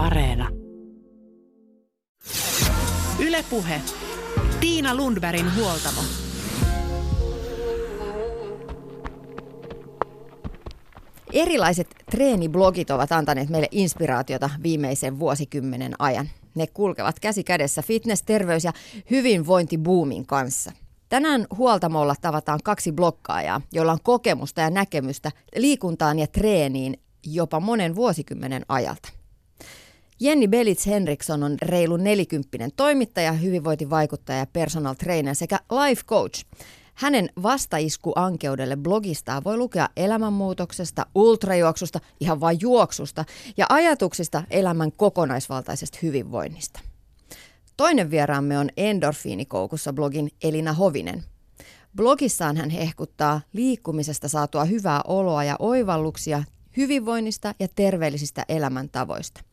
Areena. Ylepuhe. Tiina Lundbergin huoltamo. Erilaiset treeniblogit ovat antaneet meille inspiraatiota viimeisen vuosikymmenen ajan. Ne kulkevat käsi kädessä fitness, terveys ja hyvinvointibuumin kanssa. Tänään huoltamolla tavataan kaksi blokkaajaa, joilla on kokemusta ja näkemystä liikuntaan ja treeniin jopa monen vuosikymmenen ajalta. Jenni Belits Henriksson on reilu nelikymppinen toimittaja, hyvinvointivaikuttaja ja personal trainer sekä life coach. Hänen vastaiskuankeudelle blogistaan voi lukea elämänmuutoksesta, ultrajuoksusta, ihan vain juoksusta ja ajatuksista elämän kokonaisvaltaisesta hyvinvoinnista. Toinen vieraamme on Endorfiinikoukussa blogin Elina Hovinen. Blogissaan hän hehkuttaa liikkumisesta saatua hyvää oloa ja oivalluksia hyvinvoinnista ja terveellisistä elämäntavoista.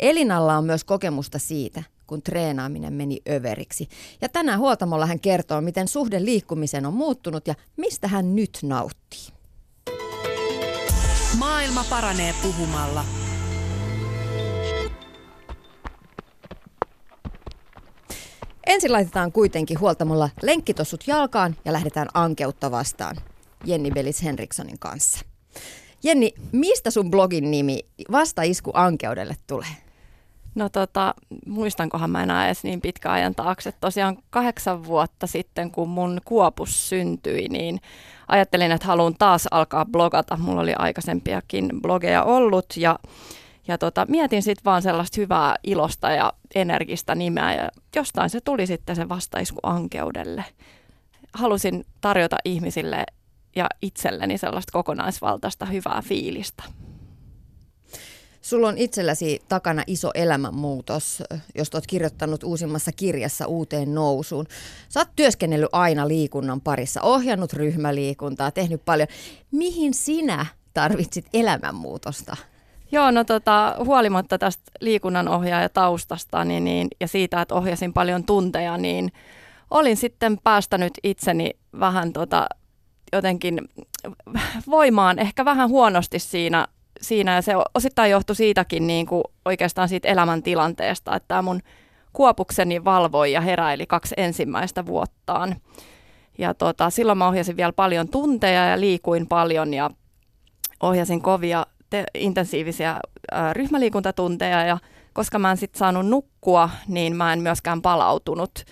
Elinalla on myös kokemusta siitä, kun treenaaminen meni överiksi. Ja tänään huoltamolla hän kertoo, miten suhde liikkumiseen on muuttunut ja mistä hän nyt nauttii. Maailma paranee puhumalla. Ensin laitetaan kuitenkin huoltamolla lenkkitossut jalkaan ja lähdetään ankeutta vastaan Jenni Belis Henrikssonin kanssa. Jenni, mistä sun blogin nimi Vastaisku ankeudelle tulee? No tota, muistankohan mä enää edes niin pitkä ajan taakse. Tosiaan kahdeksan vuotta sitten, kun mun kuopus syntyi, niin ajattelin, että haluan taas alkaa blogata. Mulla oli aikaisempiakin blogeja ollut ja, ja tota, mietin sitten vaan sellaista hyvää ilosta ja energistä nimeä ja jostain se tuli sitten se vastaisku ankeudelle. Halusin tarjota ihmisille ja itselleni sellaista kokonaisvaltaista hyvää fiilistä. Sulla on itselläsi takana iso elämänmuutos, jos olet kirjoittanut uusimmassa kirjassa uuteen nousuun. Sä oot työskennellyt aina liikunnan parissa, ohjannut ryhmäliikuntaa, tehnyt paljon. Mihin sinä tarvitsit elämänmuutosta? Joo, no tota, huolimatta tästä liikunnan ohjaajataustasta niin, niin, ja siitä, että ohjasin paljon tunteja, niin olin sitten päästänyt itseni vähän tota, jotenkin voimaan ehkä vähän huonosti siinä siinä ja se osittain johtui siitäkin niin kuin oikeastaan siitä elämäntilanteesta, että mun kuopukseni valvoi ja heräili kaksi ensimmäistä vuottaan. Ja tota, silloin mä ohjasin vielä paljon tunteja ja liikuin paljon ja ohjasin kovia te- intensiivisiä ä, ryhmäliikuntatunteja ja koska mä en sitten saanut nukkua, niin mä en myöskään palautunut,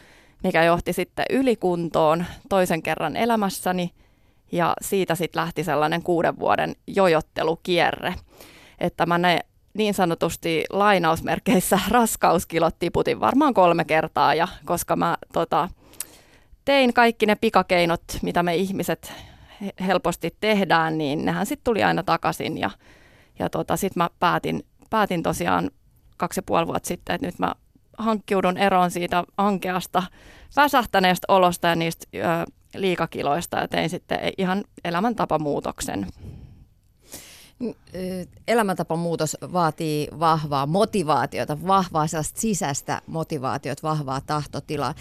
mikä johti sitten ylikuntoon toisen kerran elämässäni – ja siitä sitten lähti sellainen kuuden vuoden jojottelukierre, että mä ne niin sanotusti lainausmerkeissä raskauskilot tiputin varmaan kolme kertaa ja koska mä tota, tein kaikki ne pikakeinot, mitä me ihmiset helposti tehdään, niin nehän sitten tuli aina takaisin ja, ja tota, sitten mä päätin, päätin tosiaan kaksi ja puoli vuotta sitten, että nyt mä hankkiudun eroon siitä ankeasta väsähtäneestä olosta ja niistä ö, liikakiloista ja tein sitten ihan elämäntapamuutoksen. Elämäntapamuutos vaatii vahvaa motivaatiota, vahvaa sellaista sisäistä motivaatiota, vahvaa tahtotilaa.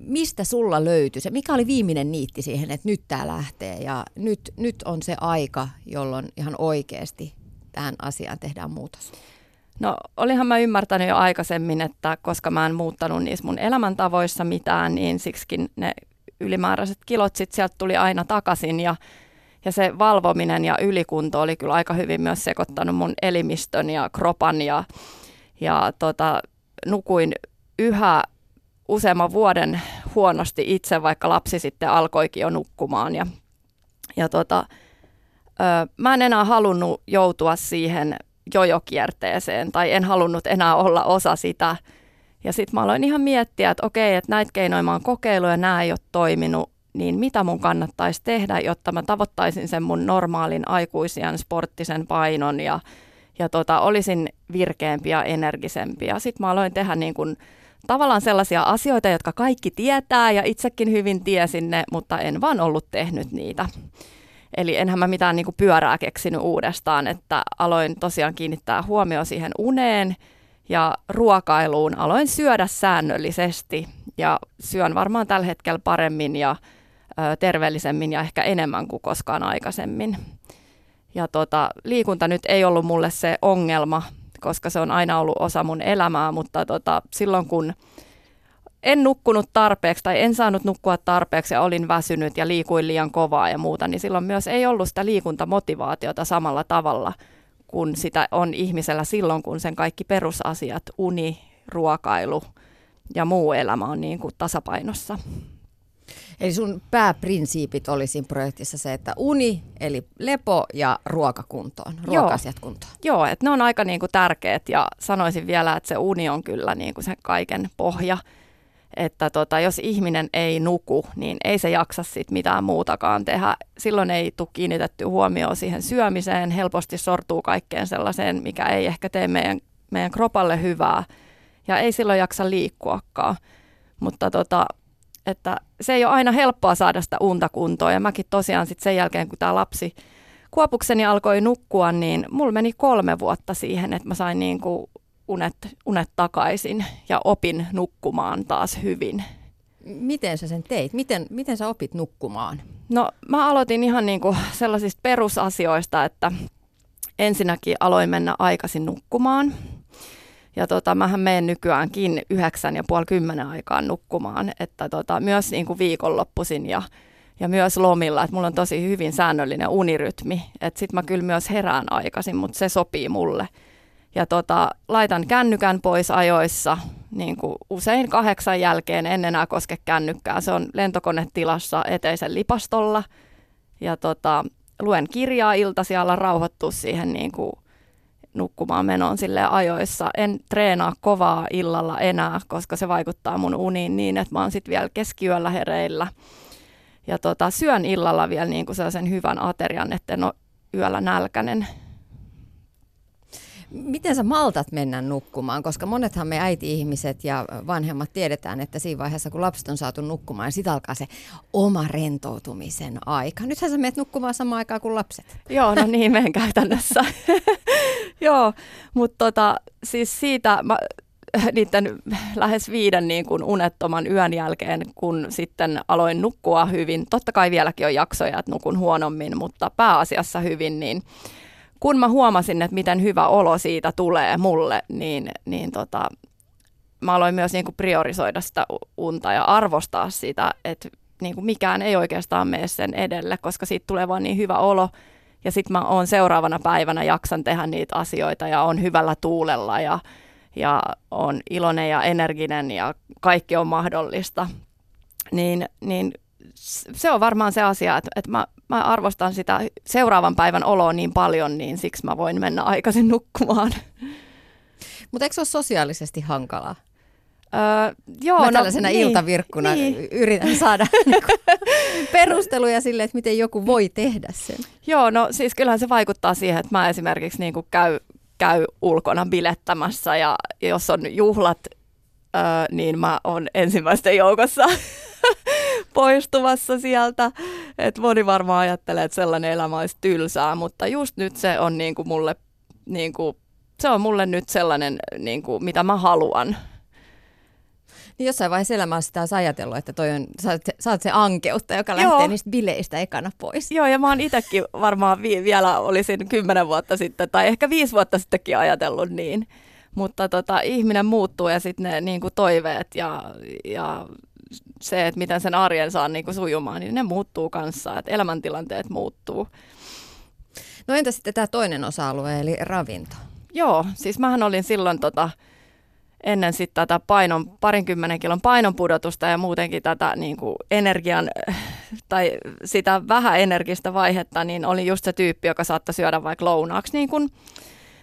Mistä sulla löytyi se? Mikä oli viimeinen niitti siihen, että nyt tämä lähtee ja nyt, nyt on se aika, jolloin ihan oikeasti tähän asiaan tehdään muutos? No olihan mä ymmärtänyt jo aikaisemmin, että koska mä en muuttanut niissä mun elämäntavoissa mitään, niin siksikin ne ylimääräiset kilot sit sieltä tuli aina takaisin ja, ja se valvominen ja ylikunto oli kyllä aika hyvin myös sekoittanut mun elimistön ja kropan ja, ja tota, nukuin yhä useamman vuoden huonosti itse, vaikka lapsi sitten alkoikin jo nukkumaan ja, ja tota, ö, mä en enää halunnut joutua siihen jojokierteeseen tai en halunnut enää olla osa sitä, ja sitten mä aloin ihan miettiä, että okei, että näitä keinoja mä oon kokeillut ja nämä ei ole toiminut, niin mitä mun kannattaisi tehdä, jotta mä tavoittaisin sen mun normaalin aikuisian sporttisen painon ja, ja tota, olisin virkeämpi ja energisempi. Ja sitten mä aloin tehdä niin kun, tavallaan sellaisia asioita, jotka kaikki tietää ja itsekin hyvin tiesin ne, mutta en vaan ollut tehnyt niitä. Eli enhän mä mitään niin pyörää keksinyt uudestaan, että aloin tosiaan kiinnittää huomioon siihen uneen – ja ruokailuun aloin syödä säännöllisesti ja syön varmaan tällä hetkellä paremmin ja ö, terveellisemmin ja ehkä enemmän kuin koskaan aikaisemmin. Ja tota, liikunta nyt ei ollut mulle se ongelma, koska se on aina ollut osa mun elämää, mutta tota, silloin kun en nukkunut tarpeeksi tai en saanut nukkua tarpeeksi ja olin väsynyt ja liikuin liian kovaa ja muuta, niin silloin myös ei ollut sitä liikuntamotivaatiota samalla tavalla kuin sitä on ihmisellä silloin, kun sen kaikki perusasiat, uni, ruokailu ja muu elämä on niin kuin tasapainossa. Eli sun pääprinsiipit oli siinä projektissa se, että uni, eli lepo ja ruokakuntoon, ruokasiat Joo. kuntoon. Joo, että ne on aika niin kuin tärkeät ja sanoisin vielä, että se uni on kyllä niin kuin se kaiken pohja. Että tota, jos ihminen ei nuku, niin ei se jaksa sit mitään muutakaan tehdä. Silloin ei tule kiinnitetty huomioon siihen syömiseen, helposti sortuu kaikkeen sellaiseen, mikä ei ehkä tee meidän, meidän kropalle hyvää. Ja ei silloin jaksa liikkuakaan. Mutta tota, että se ei ole aina helppoa saada sitä unta kuntoon. Ja mäkin tosiaan sitten sen jälkeen, kun tämä lapsi kuopukseni alkoi nukkua, niin mulla meni kolme vuotta siihen, että mä sain niin kuin unet, unet takaisin ja opin nukkumaan taas hyvin. Miten sä sen teit? Miten, miten sä opit nukkumaan? No mä aloitin ihan niin kuin sellaisista perusasioista, että ensinnäkin aloin mennä aikaisin nukkumaan. Ja tota, mähän menen nykyäänkin yhdeksän ja puoli kymmenen aikaan nukkumaan, että tota, myös niin kuin viikonloppuisin ja, ja myös lomilla, että mulla on tosi hyvin säännöllinen unirytmi, että sit mä kyllä myös herään aikaisin, mutta se sopii mulle. Ja tota, laitan kännykän pois ajoissa, niin kuin usein kahdeksan jälkeen, en enää koske kännykkää. Se on lentokonetilassa eteisen lipastolla. Ja tota, luen kirjaa iltasialla rauhoittua siihen niin kuin nukkumaan menoon sille ajoissa. En treenaa kovaa illalla enää, koska se vaikuttaa mun uniin niin, että mä oon sitten vielä keskiyöllä hereillä. Ja tota, syön illalla vielä niin kuin sellaisen hyvän aterian, että en ole yöllä nälkäinen. Miten sä maltat mennä nukkumaan? Koska monethan me äiti-ihmiset ja vanhemmat tiedetään, että siinä vaiheessa kun lapset on saatu nukkumaan, niin sitten alkaa se oma rentoutumisen aika. Nythän sä menet nukkumaan samaan aikaan kuin lapset. Joo, no niin menen käytännössä. Joo, mutta tota, siis siitä mä, niiden lähes viiden niin kuin unettoman yön jälkeen, kun sitten aloin nukkua hyvin. Totta kai vieläkin on jaksoja, että nukun huonommin, mutta pääasiassa hyvin, niin kun mä huomasin, että miten hyvä olo siitä tulee mulle, niin, niin tota, mä aloin myös niin kuin priorisoida sitä unta ja arvostaa sitä, että niin kuin mikään ei oikeastaan mene sen edelle, koska siitä tulee vaan niin hyvä olo. Ja sitten mä oon seuraavana päivänä jaksan tehdä niitä asioita ja on hyvällä tuulella ja, ja on iloinen ja energinen ja kaikki on mahdollista. Niin, niin se on varmaan se asia, että, että mä, mä arvostan sitä seuraavan päivän oloa niin paljon, niin siksi mä voin mennä aikaisin nukkumaan. Mutta eikö se ole sosiaalisesti hankalaa? Öö, joo, Mä no, tällaisena niin, iltavirkkuna niin. yritän saada niinku perusteluja sille, että miten joku voi tehdä sen. Joo, no siis kyllähän se vaikuttaa siihen, että mä esimerkiksi niin kuin käy, käy ulkona bilettämässä ja jos on juhlat, niin mä oon ensimmäisten joukossa poistumassa sieltä. Et moni varmaan ajattelee, että sellainen elämä olisi tylsää, mutta just nyt se on niin kuin mulle, niin kuin, se on mulle nyt sellainen, niin kuin, mitä mä haluan. Niin jossain vaiheessa elämässä sitä olisi ajatellut, että toi on, sä, oot, sä oot se ankeutta, joka Joo. lähtee niistä bileistä ekana pois. Joo, ja mä oon itsekin varmaan vi- vielä olisin kymmenen vuotta sitten, tai ehkä viisi vuotta sittenkin ajatellut niin. Mutta tota, ihminen muuttuu ja sitten ne niin kuin toiveet ja, ja se, että miten sen arjen saa niin kuin sujumaan, niin ne muuttuu kanssa, että elämäntilanteet muuttuu. No entä sitten tämä toinen osa-alue, eli ravinto? Joo, siis mähän olin silloin tota, ennen sitten tätä painon, parinkymmenen kilon painonpudotusta ja muutenkin tätä niin kuin energian tai sitä vähän energistä vaihetta, niin olin just se tyyppi, joka saattoi syödä vaikka lounaaksi niin kuin,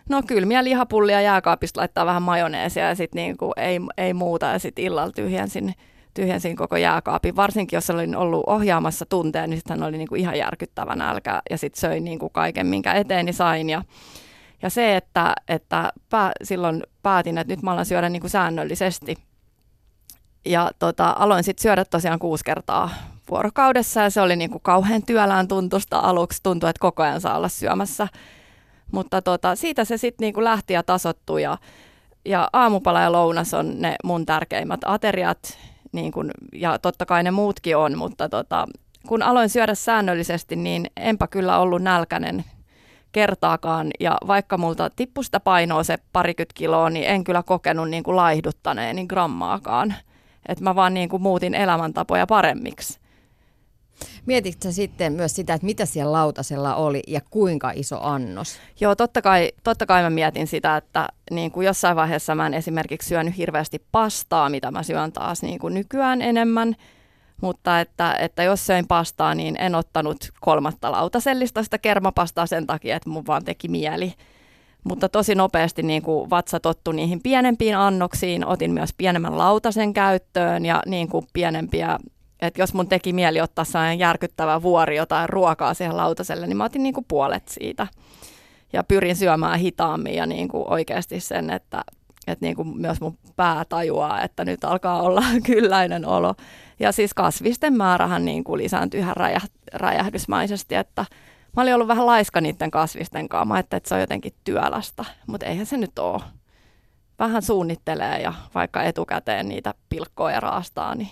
no kylmiä lihapullia jääkaapista laittaa vähän majoneesia ja sitten niin kuin ei, ei muuta ja sitten illalla tyhjensin tyhjensin koko jääkaapin. Varsinkin jos olin ollut ohjaamassa tunteen, niin sitten oli niin kuin ihan järkyttävä nälkä ja sitten söin niin kuin kaiken, minkä eteeni sain. Ja, ja se, että, että pää, silloin päätin, että nyt mä alan syödä niin kuin säännöllisesti. Ja tota, aloin sitten syödä tosiaan kuusi kertaa vuorokaudessa ja se oli niin kuin kauhean työlään tuntusta aluksi. Tuntui, että koko ajan saa olla syömässä. Mutta tota, siitä se sitten niin kuin lähti ja tasottui ja, ja aamupala ja lounas on ne mun tärkeimmät ateriat niin kun, ja totta kai ne muutkin on, mutta tota, kun aloin syödä säännöllisesti, niin enpä kyllä ollut nälkäinen kertaakaan. Ja vaikka multa tippui sitä painoa se parikymmentä kiloa, niin en kyllä kokenut niin kuin laihduttaneeni grammaakaan. Että mä vaan niin kuin muutin elämäntapoja paremmiksi. Mietitkö sitten myös sitä, että mitä siellä lautasella oli ja kuinka iso annos? Joo, totta kai, totta kai mä mietin sitä, että niin kuin jossain vaiheessa mä en esimerkiksi syönyt hirveästi pastaa, mitä mä syön taas niin kuin nykyään enemmän. Mutta että, että jos söin pastaa, niin en ottanut kolmatta lautasellista sitä kermapastaa sen takia, että mun vaan teki mieli. Mutta tosi nopeasti niin kuin vatsa tottu niihin pienempiin annoksiin. Otin myös pienemmän lautasen käyttöön ja niin kuin pienempiä että jos mun teki mieli ottaa sellainen järkyttävä vuori jotain ruokaa siihen lautaselle, niin mä otin niin kuin puolet siitä. Ja pyrin syömään hitaammin ja niin kuin oikeasti sen, että, että niin kuin myös mun pää tajuaa, että nyt alkaa olla kylläinen olo. Ja siis kasvisten määrähän niin kuin lisääntyi ihan räjähdysmaisesti, että mä olin ollut vähän laiska niiden kasvisten kanssa. Mä ajattelin, että se on jotenkin työlästä, mutta eihän se nyt ole. Vähän suunnittelee ja vaikka etukäteen niitä pilkkoja ja raastaa, niin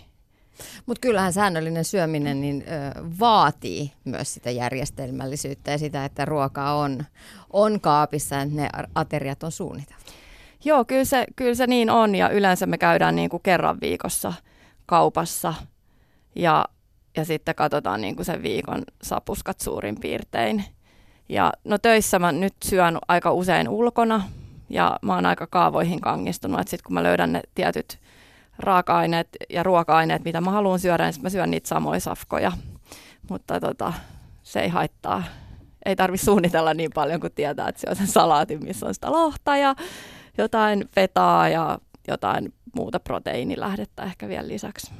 mutta kyllähän säännöllinen syöminen niin, ö, vaatii myös sitä järjestelmällisyyttä ja sitä, että ruoka on, on kaapissa ja ne ateriat on suunniteltu. Joo, kyllä se, kyllä se niin on ja yleensä me käydään niin kuin kerran viikossa kaupassa ja, ja sitten katsotaan niin kuin sen viikon sapuskat suurin piirtein. Ja no töissä mä nyt syön aika usein ulkona ja mä oon aika kaavoihin kangistunut, että sitten kun mä löydän ne tietyt raaka-aineet ja ruoka-aineet, mitä mä haluan syödä, niin mä syön niitä samoja safkoja. Mutta tota, se ei haittaa. Ei tarvi suunnitella niin paljon, kun tietää, että se on sen salaatin, missä on sitä lohta ja jotain fetaa ja jotain muuta proteiinilähdettä ehkä vielä lisäksi.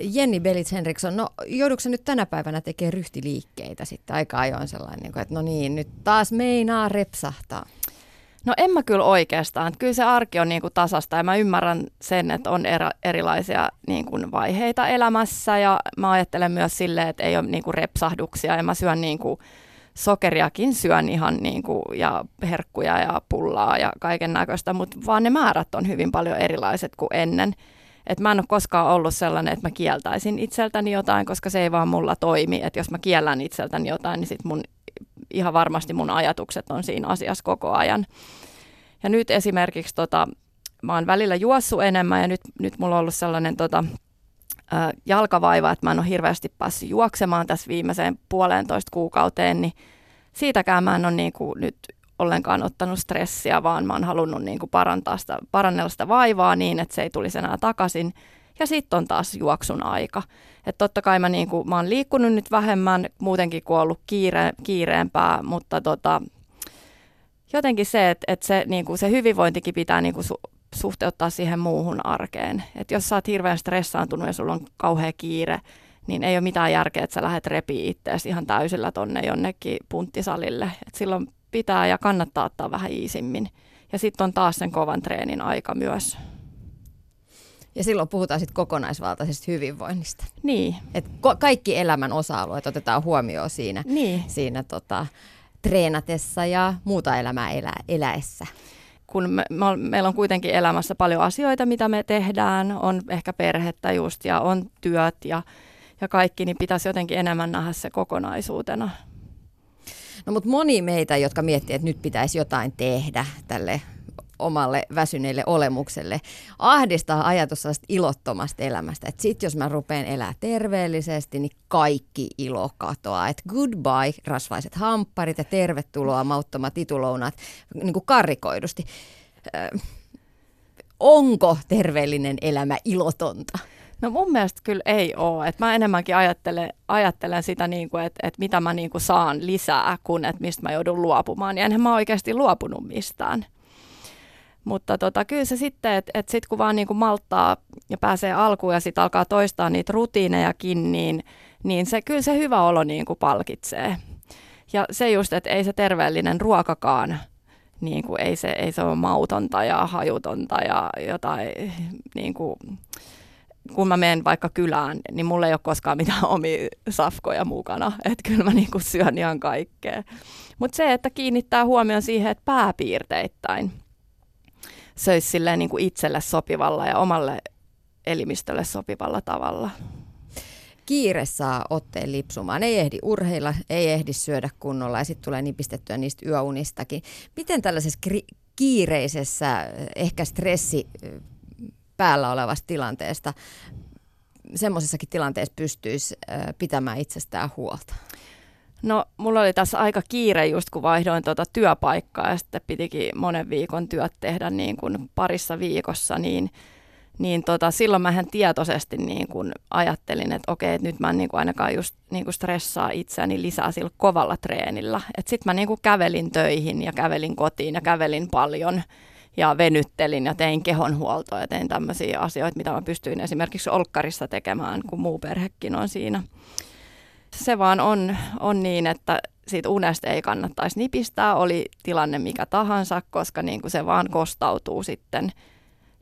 Jenni Belits Henriksson, no joudutko nyt tänä päivänä tekemään ryhtiliikkeitä sitten aika ajoin sellainen, että no niin, nyt taas meinaa repsahtaa? No en mä kyllä oikeastaan. Kyllä se arki on niin kuin tasasta ja mä ymmärrän sen, että on er, erilaisia niin kuin vaiheita elämässä ja mä ajattelen myös silleen, että ei ole niin kuin repsahduksia ja mä syön niin kuin sokeriakin syön ihan niin kuin, ja herkkuja ja pullaa ja kaiken näköistä, mutta vaan ne määrät on hyvin paljon erilaiset kuin ennen. Et mä en ole koskaan ollut sellainen, että mä kieltäisin itseltäni jotain, koska se ei vaan mulla toimi. Että jos mä kiellän itseltäni jotain, niin sit mun ihan varmasti mun ajatukset on siinä asiassa koko ajan. Ja nyt esimerkiksi tota, mä oon välillä juossut enemmän ja nyt, nyt mulla on ollut sellainen tota, ä, jalkavaiva, että mä en ole hirveästi päässyt juoksemaan tässä viimeiseen puolentoista kuukauteen, niin siitäkään mä en ole niin kuin nyt ollenkaan ottanut stressiä, vaan mä oon halunnut niin kuin parantaa sitä, parannella sitä vaivaa niin, että se ei tulisi enää takaisin. Ja sitten on taas juoksun aika. Että totta kai mä, niinku, mä oon liikkunut nyt vähemmän, muutenkin kuin ollut kiire, kiireempää, mutta tota, jotenkin se, että, että se, niinku, se hyvinvointikin pitää niinku, su, suhteuttaa siihen muuhun arkeen. Että jos sä oot hirveän stressaantunut ja sulla on kauhea kiire, niin ei ole mitään järkeä, että sä lähdet repii itseäsi ihan täysillä tonne jonnekin punttisalille. Et silloin pitää ja kannattaa ottaa vähän iisimmin. Ja sitten on taas sen kovan treenin aika myös. Ja silloin puhutaan sitten kokonaisvaltaisesta hyvinvoinnista. Niin. Et ko- kaikki elämän osa-alueet otetaan huomioon siinä, niin. siinä tota, treenatessa ja muuta elämää elä, eläessä. Kun me, me, meillä on kuitenkin elämässä paljon asioita, mitä me tehdään, on ehkä perhettä just ja on työt ja, ja kaikki, niin pitäisi jotenkin enemmän nähdä se kokonaisuutena. No mutta moni meitä, jotka miettii, että nyt pitäisi jotain tehdä tälle omalle väsyneelle olemukselle. Ahdistaa ajatus sellaista ilottomasta elämästä, että sit jos mä rupean elää terveellisesti, niin kaikki ilo katoaa. Että goodbye rasvaiset hampparit ja tervetuloa mauttomat titulounat niin kuin karrikoidusti. Ö, onko terveellinen elämä ilotonta? No mun mielestä kyllä ei ole. Et mä enemmänkin ajattelen, ajattelen sitä, niin kuin, että, että mitä mä niin kuin saan lisää, kuin että mistä mä joudun luopumaan. Ja enhän mä oikeasti luopunut mistään. Mutta tota, kyllä se sitten, että et sitten kun vaan niin kuin malttaa ja pääsee alkuun ja sitten alkaa toistaa niitä rutiinejakin, niin, niin se, kyllä se hyvä olo niin kuin palkitsee. Ja se just, että ei se terveellinen ruokakaan, niin kuin ei, se, ei se ole mautonta ja hajutonta ja jotain, niin kuin, kun mä menen vaikka kylään, niin mulla ei ole koskaan mitään omia safkoja mukana. Että kyllä mä niin kuin syön ihan kaikkea. Mutta se, että kiinnittää huomioon siihen, että pääpiirteittäin – söisi silleen niin kuin itselle sopivalla ja omalle elimistölle sopivalla tavalla. kiire saa otteen lipsumaan. Ei ehdi urheilla, ei ehdi syödä kunnolla ja sitten tulee nipistettyä niistä yöunistakin. Miten tällaisessa kri- kiireisessä, ehkä stressi päällä olevasta tilanteesta, semmoisessakin tilanteessa pystyisi pitämään itsestään huolta? No, mulla oli tässä aika kiire just kun vaihdoin tuota työpaikkaa ja sitten pitikin monen viikon työt tehdä niin kuin parissa viikossa, niin, niin tota, silloin mä tietoisesti niin kuin ajattelin, että okei, että nyt mä en niin kuin ainakaan just niin kuin stressaa itseäni lisää sillä kovalla treenillä. Sitten mä niin kuin kävelin töihin ja kävelin kotiin ja kävelin paljon ja venyttelin ja tein kehonhuoltoa ja tein tämmöisiä asioita, mitä mä pystyin esimerkiksi olkkarissa tekemään, kun muu perhekin on siinä se vaan on, on niin, että siitä unesta ei kannattaisi nipistää, oli tilanne mikä tahansa, koska niin kuin se vaan kostautuu sitten.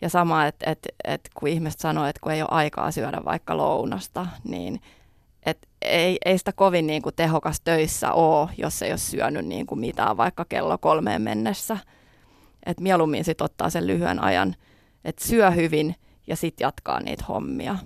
Ja sama, että et, et kun ihmiset sanoo, että kun ei ole aikaa syödä vaikka lounasta, niin et ei, ei sitä kovin niin kuin tehokas töissä ole, jos ei ole syönyt niin kuin mitään vaikka kello kolmeen mennessä. Et mieluummin sitten ottaa sen lyhyen ajan, että syö hyvin ja sitten jatkaa niitä hommia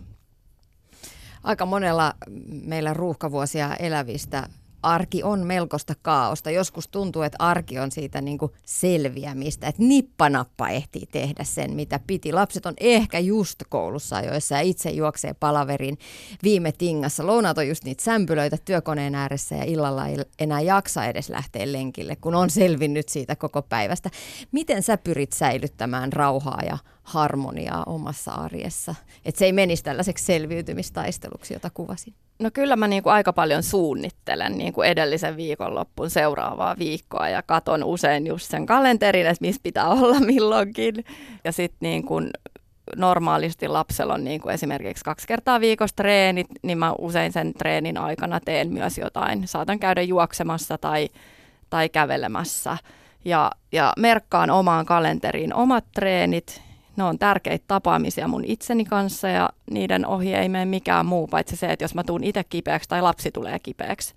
aika monella meillä ruuhkavuosia elävistä arki on melkoista kaaosta. Joskus tuntuu, että arki on siitä niin kuin selviämistä, että nippanappa ehtii tehdä sen, mitä piti. Lapset on ehkä just koulussa joissa itse juoksee palaverin viime tingassa. Lounaat on just niitä sämpylöitä työkoneen ääressä ja illalla ei enää jaksa edes lähteä lenkille, kun on selvinnyt siitä koko päivästä. Miten sä pyrit säilyttämään rauhaa ja harmoniaa omassa arjessa? Että se ei menisi tällaiseksi selviytymistaisteluksi, jota kuvasin. No kyllä mä niin kuin aika paljon suunnittelen niin kuin edellisen viikonloppun seuraavaa viikkoa ja katon usein just sen kalenterin, että missä pitää olla milloinkin. Ja sitten niin kuin normaalisti lapsella on niin kuin esimerkiksi kaksi kertaa viikossa treenit, niin mä usein sen treenin aikana teen myös jotain. Saatan käydä juoksemassa tai, tai kävelemässä. Ja, ja merkkaan omaan kalenteriin omat treenit ne on tärkeitä tapaamisia mun itseni kanssa ja niiden ohi ei mene mikään muu, paitsi se, että jos mä tuun itse kipeäksi tai lapsi tulee kipeäksi.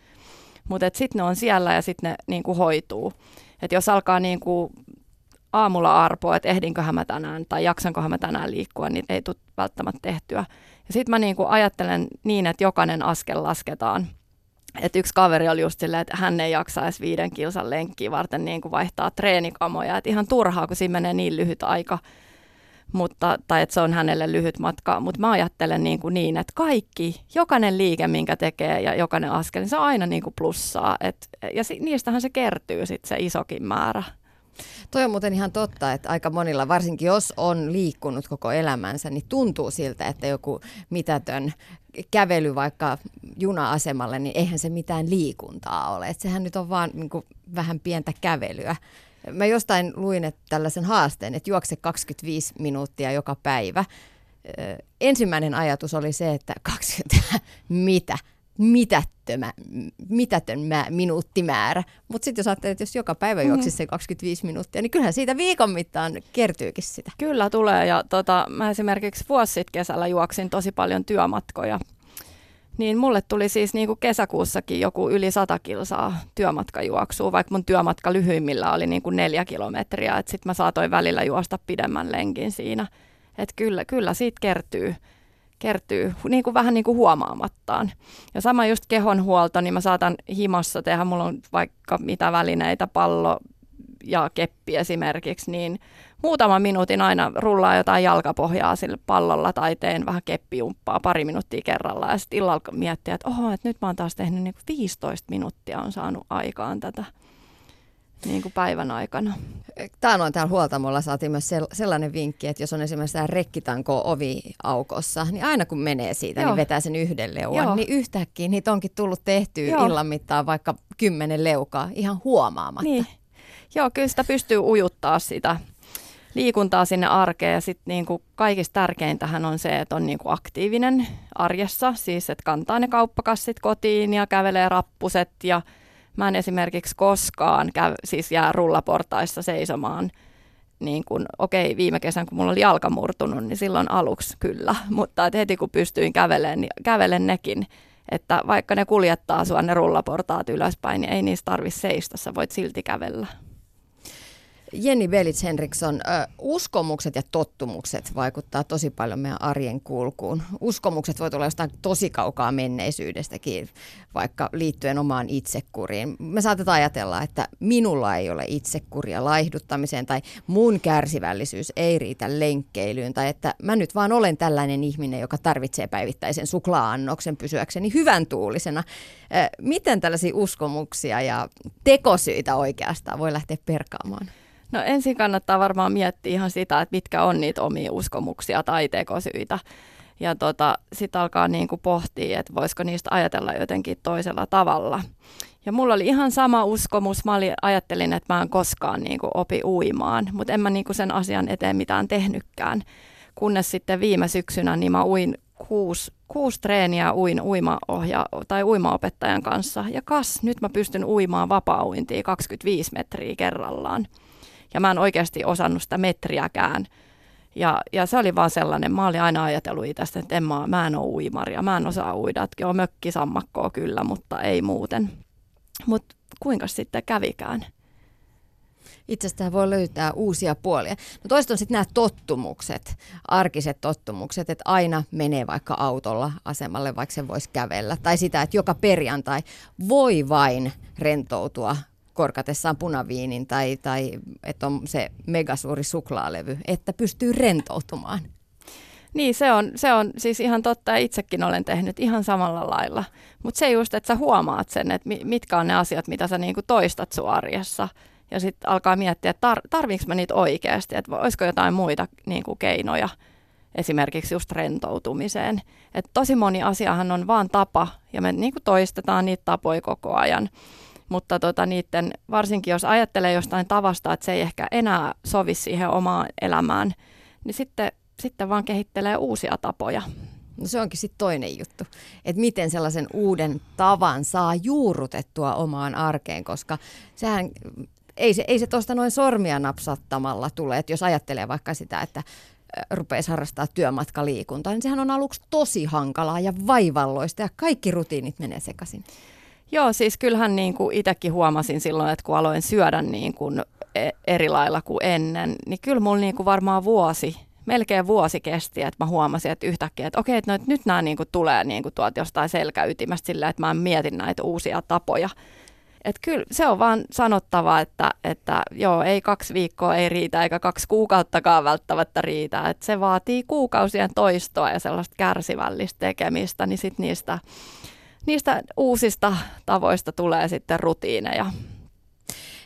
Mutta sitten ne on siellä ja sitten ne niinku hoituu. Et jos alkaa niinku aamulla arpoa, että ehdinköhän mä tänään tai jaksankohan mä tänään liikkua, niin ei tule välttämättä tehtyä. Ja sitten mä niinku ajattelen niin, että jokainen askel lasketaan. Et yksi kaveri oli just silleen, että hän ei jaksa edes viiden kilsan lenkkiä varten niin kuin vaihtaa treenikamoja. Et ihan turhaa, kun siinä menee niin lyhyt aika mutta, tai että se on hänelle lyhyt matka, mutta mä ajattelen niin, kuin niin, että kaikki, jokainen liike, minkä tekee ja jokainen askel, niin se on aina niin kuin plussaa. Et, ja si, niistähän se kertyy sitten se isokin määrä. Toi on muuten ihan totta, että aika monilla, varsinkin jos on liikkunut koko elämänsä, niin tuntuu siltä, että joku mitätön kävely vaikka juna-asemalle, niin eihän se mitään liikuntaa ole. Et sehän nyt on vaan niin kuin, vähän pientä kävelyä. Mä jostain luin että tällaisen haasteen, että juokse 25 minuuttia joka päivä. Ensimmäinen ajatus oli se, että 20, mitä? Mitättömä, mitätön mä, minuuttimäärä. Mutta sitten jos ajattelee, että jos joka päivä juoksisi se 25 minuuttia, niin kyllähän siitä viikon mittaan kertyykin sitä. Kyllä tulee ja tota, mä esimerkiksi vuosi sitten kesällä juoksin tosi paljon työmatkoja niin mulle tuli siis niin kuin kesäkuussakin joku yli 100 kilsaa työmatkajuoksua, vaikka mun työmatka lyhyimmillä oli niin kuin neljä kilometriä. Sitten mä saatoin välillä juosta pidemmän lenkin siinä. Että kyllä, kyllä siitä kertyy, kertyy niin kuin vähän niin kuin huomaamattaan. Ja sama just kehonhuolto, niin mä saatan himassa tehdä, mulla on vaikka mitä välineitä, pallo ja keppi esimerkiksi, niin muutaman minuutin aina rullaa jotain jalkapohjaa sillä pallolla tai teen vähän keppiumppaa pari minuuttia kerrallaan ja sitten illalla miettiä, että oho, että nyt mä oon taas tehnyt niin 15 minuuttia on saanut aikaan tätä niin kuin päivän aikana. Tämä on täällä huoltamolla saatiin myös sellainen vinkki, että jos on esimerkiksi tämä rekkitanko ovi aukossa, niin aina kun menee siitä, niin Joo. niin vetää sen yhden leuan, Joo. niin yhtäkkiä niitä onkin tullut tehtyä Joo. illan mittaan vaikka kymmenen leukaa ihan huomaamatta. Niin. Joo, kyllä sitä pystyy ujuttaa sitä liikuntaa sinne arkeen ja sitten niin kuin kaikista tärkeintähän on se, että on niin kuin aktiivinen arjessa, siis että kantaa ne kauppakassit kotiin ja kävelee rappuset ja mä en esimerkiksi koskaan käy, siis jää rullaportaissa seisomaan niin kuin, okei, viime kesän kun mulla oli jalka murtunut, niin silloin aluksi kyllä, mutta että heti kun pystyin kävelemään, niin kävelen nekin, että vaikka ne kuljettaa sua ne rullaportaat ylöspäin, niin ei niistä tarvitse seistä, sä voit silti kävellä. Jenni Belits Henriksson, uskomukset ja tottumukset vaikuttaa tosi paljon meidän arjen kulkuun. Uskomukset voi tulla jostain tosi kaukaa menneisyydestäkin, vaikka liittyen omaan itsekuriin. Me saatetaan ajatella, että minulla ei ole itsekuria laihduttamiseen tai mun kärsivällisyys ei riitä lenkkeilyyn tai että mä nyt vaan olen tällainen ihminen, joka tarvitsee päivittäisen suklaa-annoksen pysyäkseni hyvän tuulisena. Miten tällaisia uskomuksia ja tekosyitä oikeastaan voi lähteä perkaamaan? No ensin kannattaa varmaan miettiä ihan sitä, että mitkä on niitä omia uskomuksia tai tekosyitä. Ja tota, sitten alkaa niin kuin pohtia, että voisiko niistä ajatella jotenkin toisella tavalla. Ja mulla oli ihan sama uskomus. Mä olin, ajattelin, että mä en koskaan niin kuin opi uimaan, mutta en mä niin kuin sen asian eteen mitään tehnytkään. Kunnes sitten viime syksynä niin mä uin kuusi, kuusi treeniä uin uimaohja, tai uimaopettajan kanssa. Ja kas, nyt mä pystyn uimaan vapaa-uintia 25 metriä kerrallaan ja mä en oikeasti osannut sitä metriäkään. Ja, ja se oli vaan sellainen, mä olin aina ajatellut itsestä, että en mä, mä en ole uimaria, mä en osaa uida, että on mökkisammakkoa kyllä, mutta ei muuten. Mutta kuinka sitten kävikään? Itsestään voi löytää uusia puolia. No toista on sitten nämä tottumukset, arkiset tottumukset, että aina menee vaikka autolla asemalle, vaikka se voisi kävellä. Tai sitä, että joka perjantai voi vain rentoutua korkatessaan punaviinin tai, tai että on se megasuuri suklaalevy, että pystyy rentoutumaan. Niin, se on, se on siis ihan totta ja itsekin olen tehnyt ihan samalla lailla. Mutta se just, että sä huomaat sen, että mitkä on ne asiat, mitä sä niinku toistat sun arjessa. Ja sitten alkaa miettiä, että tar- tarviinko mä niitä oikeasti, että olisiko jotain muita niinku keinoja esimerkiksi just rentoutumiseen. Et tosi moni asiahan on vaan tapa ja me niinku toistetaan niitä tapoja koko ajan mutta tota, niiden, varsinkin jos ajattelee jostain tavasta, että se ei ehkä enää sovi siihen omaan elämään, niin sitten, sitten vaan kehittelee uusia tapoja. No se onkin sitten toinen juttu, että miten sellaisen uuden tavan saa juurrutettua omaan arkeen, koska sehän ei se, ei se tuosta noin sormia napsattamalla tule, että jos ajattelee vaikka sitä, että rupeisi harrastaa työmatkaliikuntaa, niin sehän on aluksi tosi hankalaa ja vaivalloista ja kaikki rutiinit menee sekaisin. Joo, siis kyllähän niin kuin itsekin huomasin silloin, että kun aloin syödä niin kuin e, eri lailla kuin ennen, niin kyllä mulla niin kuin varmaan vuosi, melkein vuosi kesti, että mä huomasin, että yhtäkkiä, että okei, että no, nyt nämä niin kuin tulee niin kuin tuolta jostain selkäytimästä sillä, että mä mietin näitä uusia tapoja. Että kyllä se on vaan sanottava, että, että joo, ei kaksi viikkoa ei riitä eikä kaksi kuukauttakaan välttämättä riitä. Että se vaatii kuukausien toistoa ja sellaista kärsivällistä tekemistä, niin sitten niistä niistä uusista tavoista tulee sitten rutiineja.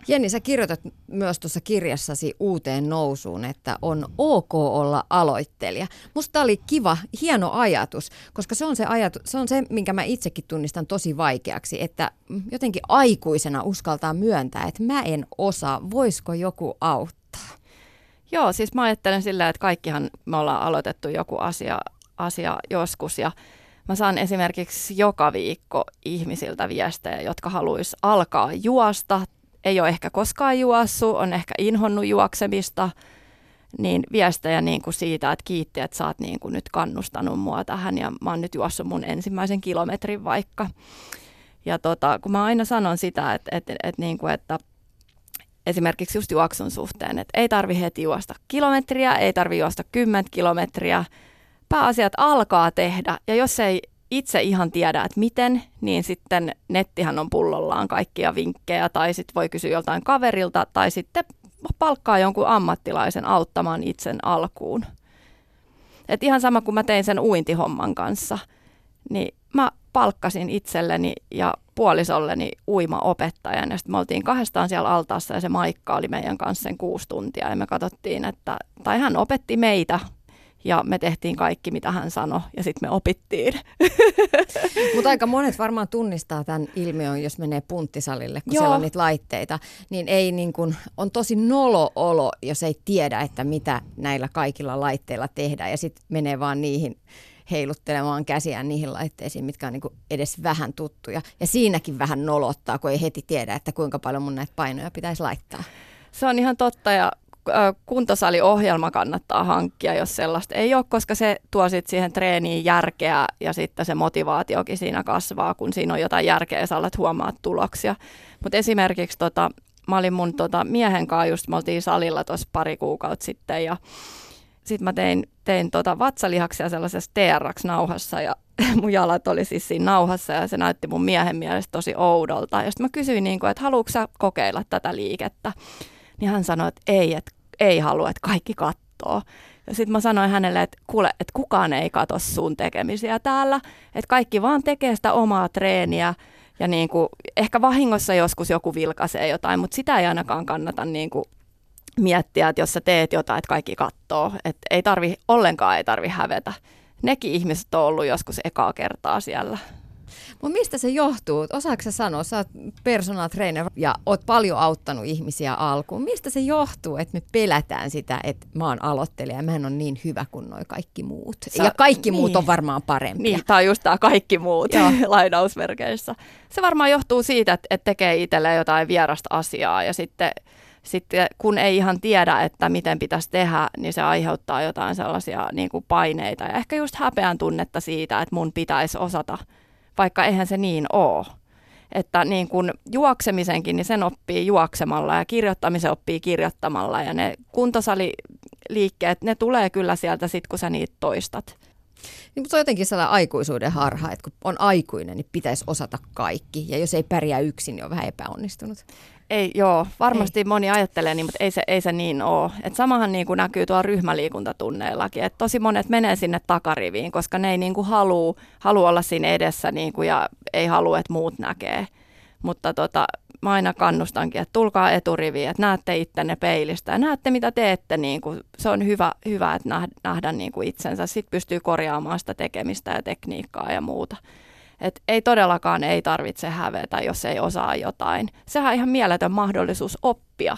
Jenni, sä kirjoitat myös tuossa kirjassasi uuteen nousuun, että on ok olla aloittelija. Musta oli kiva, hieno ajatus, koska se on se, ajatu, se on se, minkä mä itsekin tunnistan tosi vaikeaksi, että jotenkin aikuisena uskaltaa myöntää, että mä en osaa, voisiko joku auttaa? Joo, siis mä ajattelen sillä, että kaikkihan me ollaan aloitettu joku asia, asia joskus ja Mä saan esimerkiksi joka viikko ihmisiltä viestejä, jotka haluaisi alkaa juosta. Ei ole ehkä koskaan juossut, on ehkä inhonnut juoksemista. Niin viestejä niin kuin siitä, että kiitti, että sä oot niin kuin nyt kannustanut mua tähän ja mä oon nyt juossut mun ensimmäisen kilometrin vaikka. Ja tota, kun mä aina sanon sitä, että, että, että, niin kuin, että esimerkiksi just juoksun suhteen, että ei tarvi heti juosta kilometriä, ei tarvi juosta kymmentä kilometriä, pääasiat alkaa tehdä ja jos ei itse ihan tiedä, että miten, niin sitten nettihän on pullollaan kaikkia vinkkejä tai sitten voi kysyä joltain kaverilta tai sitten palkkaa jonkun ammattilaisen auttamaan itsen alkuun. Et ihan sama kuin mä tein sen uintihomman kanssa, niin mä palkkasin itselleni ja puolisolleni uimaopettajan. Ja sitten me oltiin kahdestaan siellä altaassa ja se Maikka oli meidän kanssa sen kuusi tuntia. Ja me katsottiin, että, tai hän opetti meitä ja me tehtiin kaikki, mitä hän sanoi, ja sitten me opittiin. Mutta aika monet varmaan tunnistaa tämän ilmiön, jos menee punttisalille, kun Joo. siellä on niitä laitteita, niin ei niin kuin, on tosi nolo olo, jos ei tiedä, että mitä näillä kaikilla laitteilla tehdään, ja sitten menee vaan niihin heiluttelemaan käsiään niihin laitteisiin, mitkä on niin edes vähän tuttuja. Ja siinäkin vähän nolottaa, kun ei heti tiedä, että kuinka paljon mun näitä painoja pitäisi laittaa. Se on ihan totta ja kuntosaliohjelma kannattaa hankkia, jos sellaista ei ole, koska se tuo sit siihen treeniin järkeä ja sitten se motivaatiokin siinä kasvaa, kun siinä on jotain järkeä ja sä alat huomaa tuloksia. Mutta esimerkiksi tota, mä olin mun tota, miehen kanssa just, me oltiin salilla tuossa pari kuukautta sitten ja sitten mä tein, tein tota vatsalihaksia sellaisessa TRX-nauhassa ja mun jalat oli siis siinä nauhassa ja se näytti mun miehen mielestä tosi oudolta. Ja sitten mä kysyin, niin kuin, että haluatko sä kokeilla tätä liikettä? Niin hän sanoi, että ei, että ei halua, että kaikki kattoo. Ja sitten mä sanoin hänelle, että kuule, että kukaan ei katso sun tekemisiä täällä, että kaikki vaan tekee sitä omaa treeniä ja niin kuin, ehkä vahingossa joskus joku vilkaisee jotain, mutta sitä ei ainakaan kannata niin kuin miettiä, että jos sä teet jotain, että kaikki katsoo, että ei tarvi, ollenkaan ei tarvi hävetä. Nekin ihmiset on ollut joskus ekaa kertaa siellä. Mutta mistä se johtuu? Osaatko sä sanoa, sä oot personal trainer ja oot paljon auttanut ihmisiä alkuun. Mistä se johtuu, että me pelätään sitä, että mä oon aloittelija ja mä en ole niin hyvä kuin noi kaikki muut. Sä, ja kaikki niin. muut on varmaan parempia. Niin, on just tämä kaikki muut lainausmerkeissä. Se varmaan johtuu siitä, että, että tekee itselleen jotain vierasta asiaa ja sitten sitten kun ei ihan tiedä, että miten pitäisi tehdä, niin se aiheuttaa jotain sellaisia niin kuin paineita ja ehkä just häpeän tunnetta siitä, että mun pitäisi osata, vaikka eihän se niin ole. Että niin kuin juoksemisenkin, niin sen oppii juoksemalla ja kirjoittamisen oppii kirjoittamalla ja ne kuntosaliliikkeet, ne tulee kyllä sieltä sit, kun sä niitä toistat. Niin, mutta se on jotenkin sellainen aikuisuuden harha, että kun on aikuinen, niin pitäisi osata kaikki. Ja jos ei pärjää yksin, niin on vähän epäonnistunut. Ei, joo, varmasti ei. moni ajattelee niin, mutta ei se, ei se niin ole. Et samahan niin kuin näkyy tuolla ryhmäliikuntatunneillakin, että tosi monet menee sinne takariviin, koska ne ei niin kuin halua, halua olla siinä edessä niin kuin, ja ei halua, että muut näkee. Mutta tota, mä aina kannustankin, että tulkaa eturiviin, että näette ittenne peilistä ja näette mitä teette. Niin kuin, se on hyvä, hyvä että nähdä, nähdä niin kuin itsensä. Sitten pystyy korjaamaan sitä tekemistä ja tekniikkaa ja muuta. Et ei todellakaan ei tarvitse hävetä, jos ei osaa jotain. Sehän on ihan mieletön mahdollisuus oppia.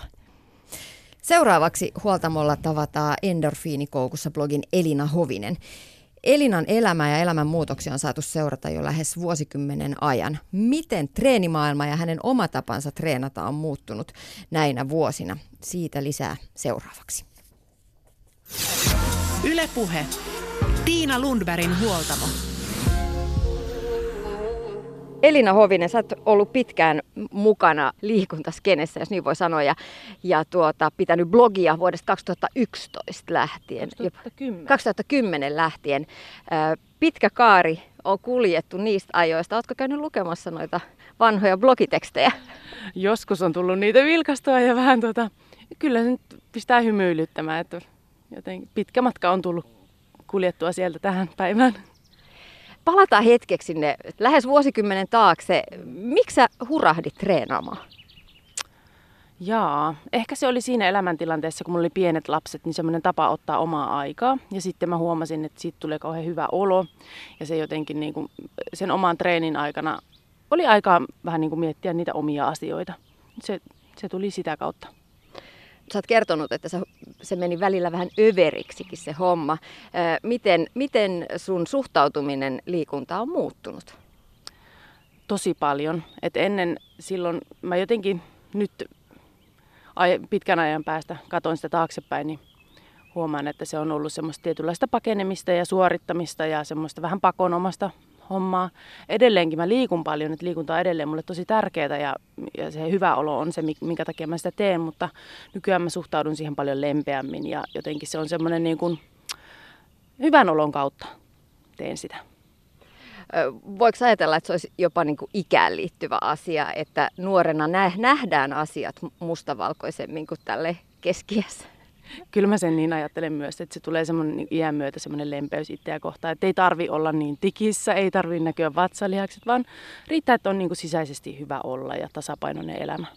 Seuraavaksi huoltamolla tavataan Endorfiinikoukussa blogin Elina Hovinen. Elinan elämää ja elämän muutoksia on saatu seurata jo lähes vuosikymmenen ajan. Miten treenimaailma ja hänen oma tapansa treenata on muuttunut näinä vuosina? Siitä lisää seuraavaksi. Ylepuhe. Tiina Lundbergin huoltamo. Elina Hovinen, sä oot ollut pitkään mukana liikuntaskenessä, jos niin voi sanoa, ja, ja tuota, pitänyt blogia vuodesta 2011 lähtien. 2010. 2010 lähtien. Pitkä kaari on kuljettu niistä ajoista. Oletko käynyt lukemassa noita vanhoja blogitekstejä? Joskus on tullut niitä vilkastua ja vähän tota, kyllä se nyt pistää hymyilyttämään, että joten pitkä matka on tullut kuljettua sieltä tähän päivään palataan hetkeksi sinne lähes vuosikymmenen taakse. Miksi sä hurahdit treenaamaan? Jaa, ehkä se oli siinä elämäntilanteessa, kun mulla oli pienet lapset, niin semmoinen tapa ottaa omaa aikaa. Ja sitten mä huomasin, että siitä tulee kauhean hyvä olo. Ja se jotenkin niin kuin sen oman treenin aikana oli aikaa vähän niin kuin miettiä niitä omia asioita. Se, se tuli sitä kautta sä oot kertonut, että se, meni välillä vähän överiksikin se homma. Miten, miten sun suhtautuminen liikuntaan on muuttunut? Tosi paljon. Et ennen silloin mä jotenkin nyt pitkän ajan päästä katoin sitä taaksepäin, niin huomaan, että se on ollut semmoista tietynlaista pakenemista ja suorittamista ja semmoista vähän pakonomasta hommaa. Edelleenkin mä liikun paljon, että liikunta on edelleen mulle tosi tärkeää ja, ja se hyvä olo on se, minkä takia mä sitä teen, mutta nykyään mä suhtaudun siihen paljon lempeämmin ja jotenkin se on semmoinen niin kuin hyvän olon kautta teen sitä. Voiko ajatella, että se olisi jopa niin kuin ikään liittyvä asia, että nuorena nähdään asiat mustavalkoisemmin kuin tälle keskiässä? Kyllä mä sen niin ajattelen myös, että se tulee semmoinen niin iän myötä semmoinen lempeys itseä kohtaan, että ei tarvi olla niin tikissä, ei tarvi näkyä vatsalihakset, vaan riittää, että on niin kuin sisäisesti hyvä olla ja tasapainoinen elämä.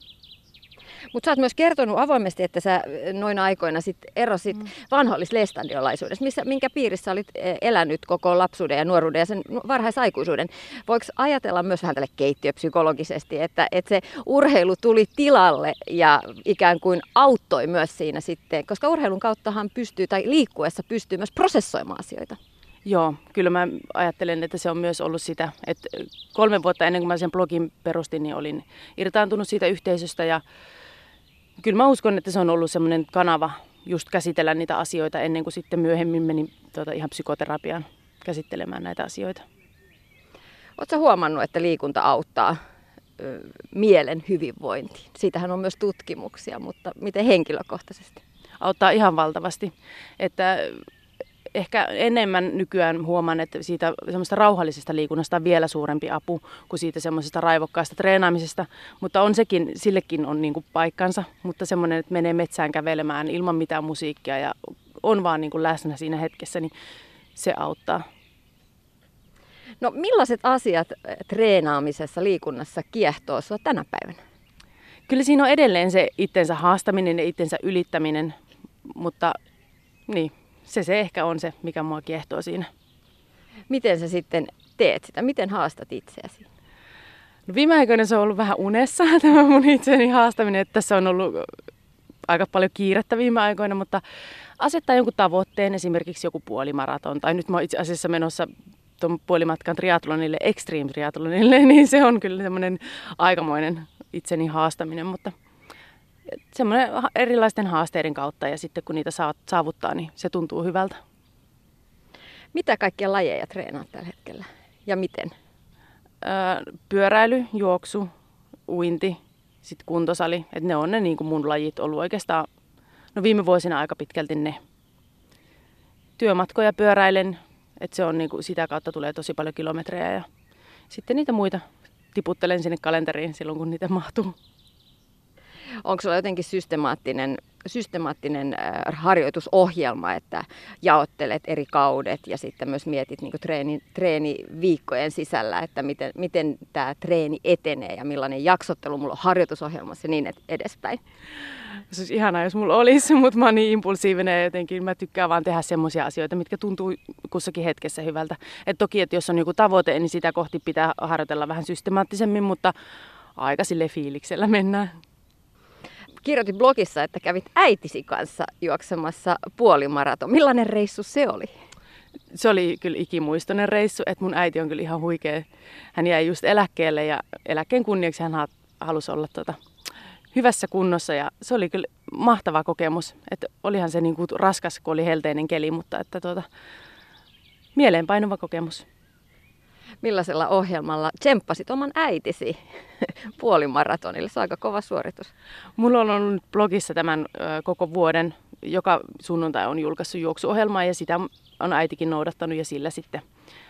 Mutta sä oot myös kertonut avoimesti, että sä noina aikoina sit erosit mm. vanhollislestadiolaisuudesta, missä, minkä piirissä olit e, elänyt koko lapsuuden ja nuoruuden ja sen varhaisaikuisuuden. Voiko ajatella myös vähän tälle keittiöpsykologisesti, että, että se urheilu tuli tilalle ja ikään kuin auttoi myös siinä sitten, koska urheilun kauttahan pystyy tai liikkuessa pystyy myös prosessoimaan asioita. Joo, kyllä mä ajattelen, että se on myös ollut sitä, että kolme vuotta ennen kuin mä sen blogin perustin, niin olin irtaantunut siitä yhteisöstä ja kyllä mä uskon, että se on ollut semmoinen kanava just käsitellä niitä asioita ennen kuin sitten myöhemmin menin tuota, ihan psykoterapiaan käsittelemään näitä asioita. Oletko huomannut, että liikunta auttaa ö, mielen hyvinvointiin? Siitähän on myös tutkimuksia, mutta miten henkilökohtaisesti? Auttaa ihan valtavasti. Että ehkä enemmän nykyään huomaan, että siitä semmoista rauhallisesta liikunnasta on vielä suurempi apu kuin siitä semmoisesta raivokkaasta treenaamisesta. Mutta on sekin, sillekin on niin kuin paikkansa, mutta semmoinen, että menee metsään kävelemään ilman mitään musiikkia ja on vaan niin kuin läsnä siinä hetkessä, niin se auttaa. No millaiset asiat treenaamisessa, liikunnassa kiehtoo sinua tänä päivänä? Kyllä siinä on edelleen se itsensä haastaminen ja itsensä ylittäminen, mutta niin, se, se ehkä on se, mikä mua kiehtoo siinä. Miten sä sitten teet sitä? Miten haastat itseäsi? No viime aikoina se on ollut vähän unessa tämä mun itseni haastaminen, että tässä on ollut aika paljon kiirettä viime aikoina, mutta asettaa jonkun tavoitteen, esimerkiksi joku puolimaraton, tai nyt mä oon itse asiassa menossa tuon puolimatkan triatlonille, extreme triatlonille, niin se on kyllä semmoinen aikamoinen itseni haastaminen, mutta semmoinen erilaisten haasteiden kautta ja sitten kun niitä saavuttaa, niin se tuntuu hyvältä. Mitä kaikkia lajeja treenaat tällä hetkellä ja miten? Öö, pyöräily, juoksu, uinti, sitten kuntosali. Et ne on ne niin kuin mun lajit ollut oikeastaan, no viime vuosina aika pitkälti ne. Työmatkoja pyöräilen, että se on niin kuin, sitä kautta tulee tosi paljon kilometrejä ja sitten niitä muita tiputtelen sinne kalenteriin silloin, kun niitä mahtuu. Onko sulla jotenkin systemaattinen, systemaattinen äh, harjoitusohjelma, että jaottelet eri kaudet ja sitten myös mietit niin treeni, treeniviikkojen sisällä, että miten, miten tämä treeni etenee ja millainen jaksottelu mulla on harjoitusohjelmassa ja niin edespäin? Se olisi ihanaa, jos mulla olisi, mutta mä oon niin impulsiivinen jotenkin mä tykkään vaan tehdä semmoisia asioita, mitkä tuntuu kussakin hetkessä hyvältä. Et toki, että jos on joku tavoite, niin sitä kohti pitää harjoitella vähän systemaattisemmin, mutta aika sille fiiliksellä mennään kirjoitin blogissa, että kävit äitisi kanssa juoksemassa puolimaraton. Millainen reissu se oli? Se oli kyllä ikimuistoinen reissu, että mun äiti on kyllä ihan huikea. Hän jäi just eläkkeelle ja eläkkeen kunniaksi hän halusi olla tuota, hyvässä kunnossa ja se oli kyllä mahtava kokemus. Että olihan se niin kuin raskas, kun oli helteinen keli, mutta että tuota, mieleenpainuva kokemus millaisella ohjelmalla tsemppasit oman äitisi puolimaratonille? Se on aika kova suoritus. Mulla on ollut blogissa tämän koko vuoden. Joka sunnuntai on julkaissut juoksuohjelmaa ja sitä on äitikin noudattanut ja sillä sitten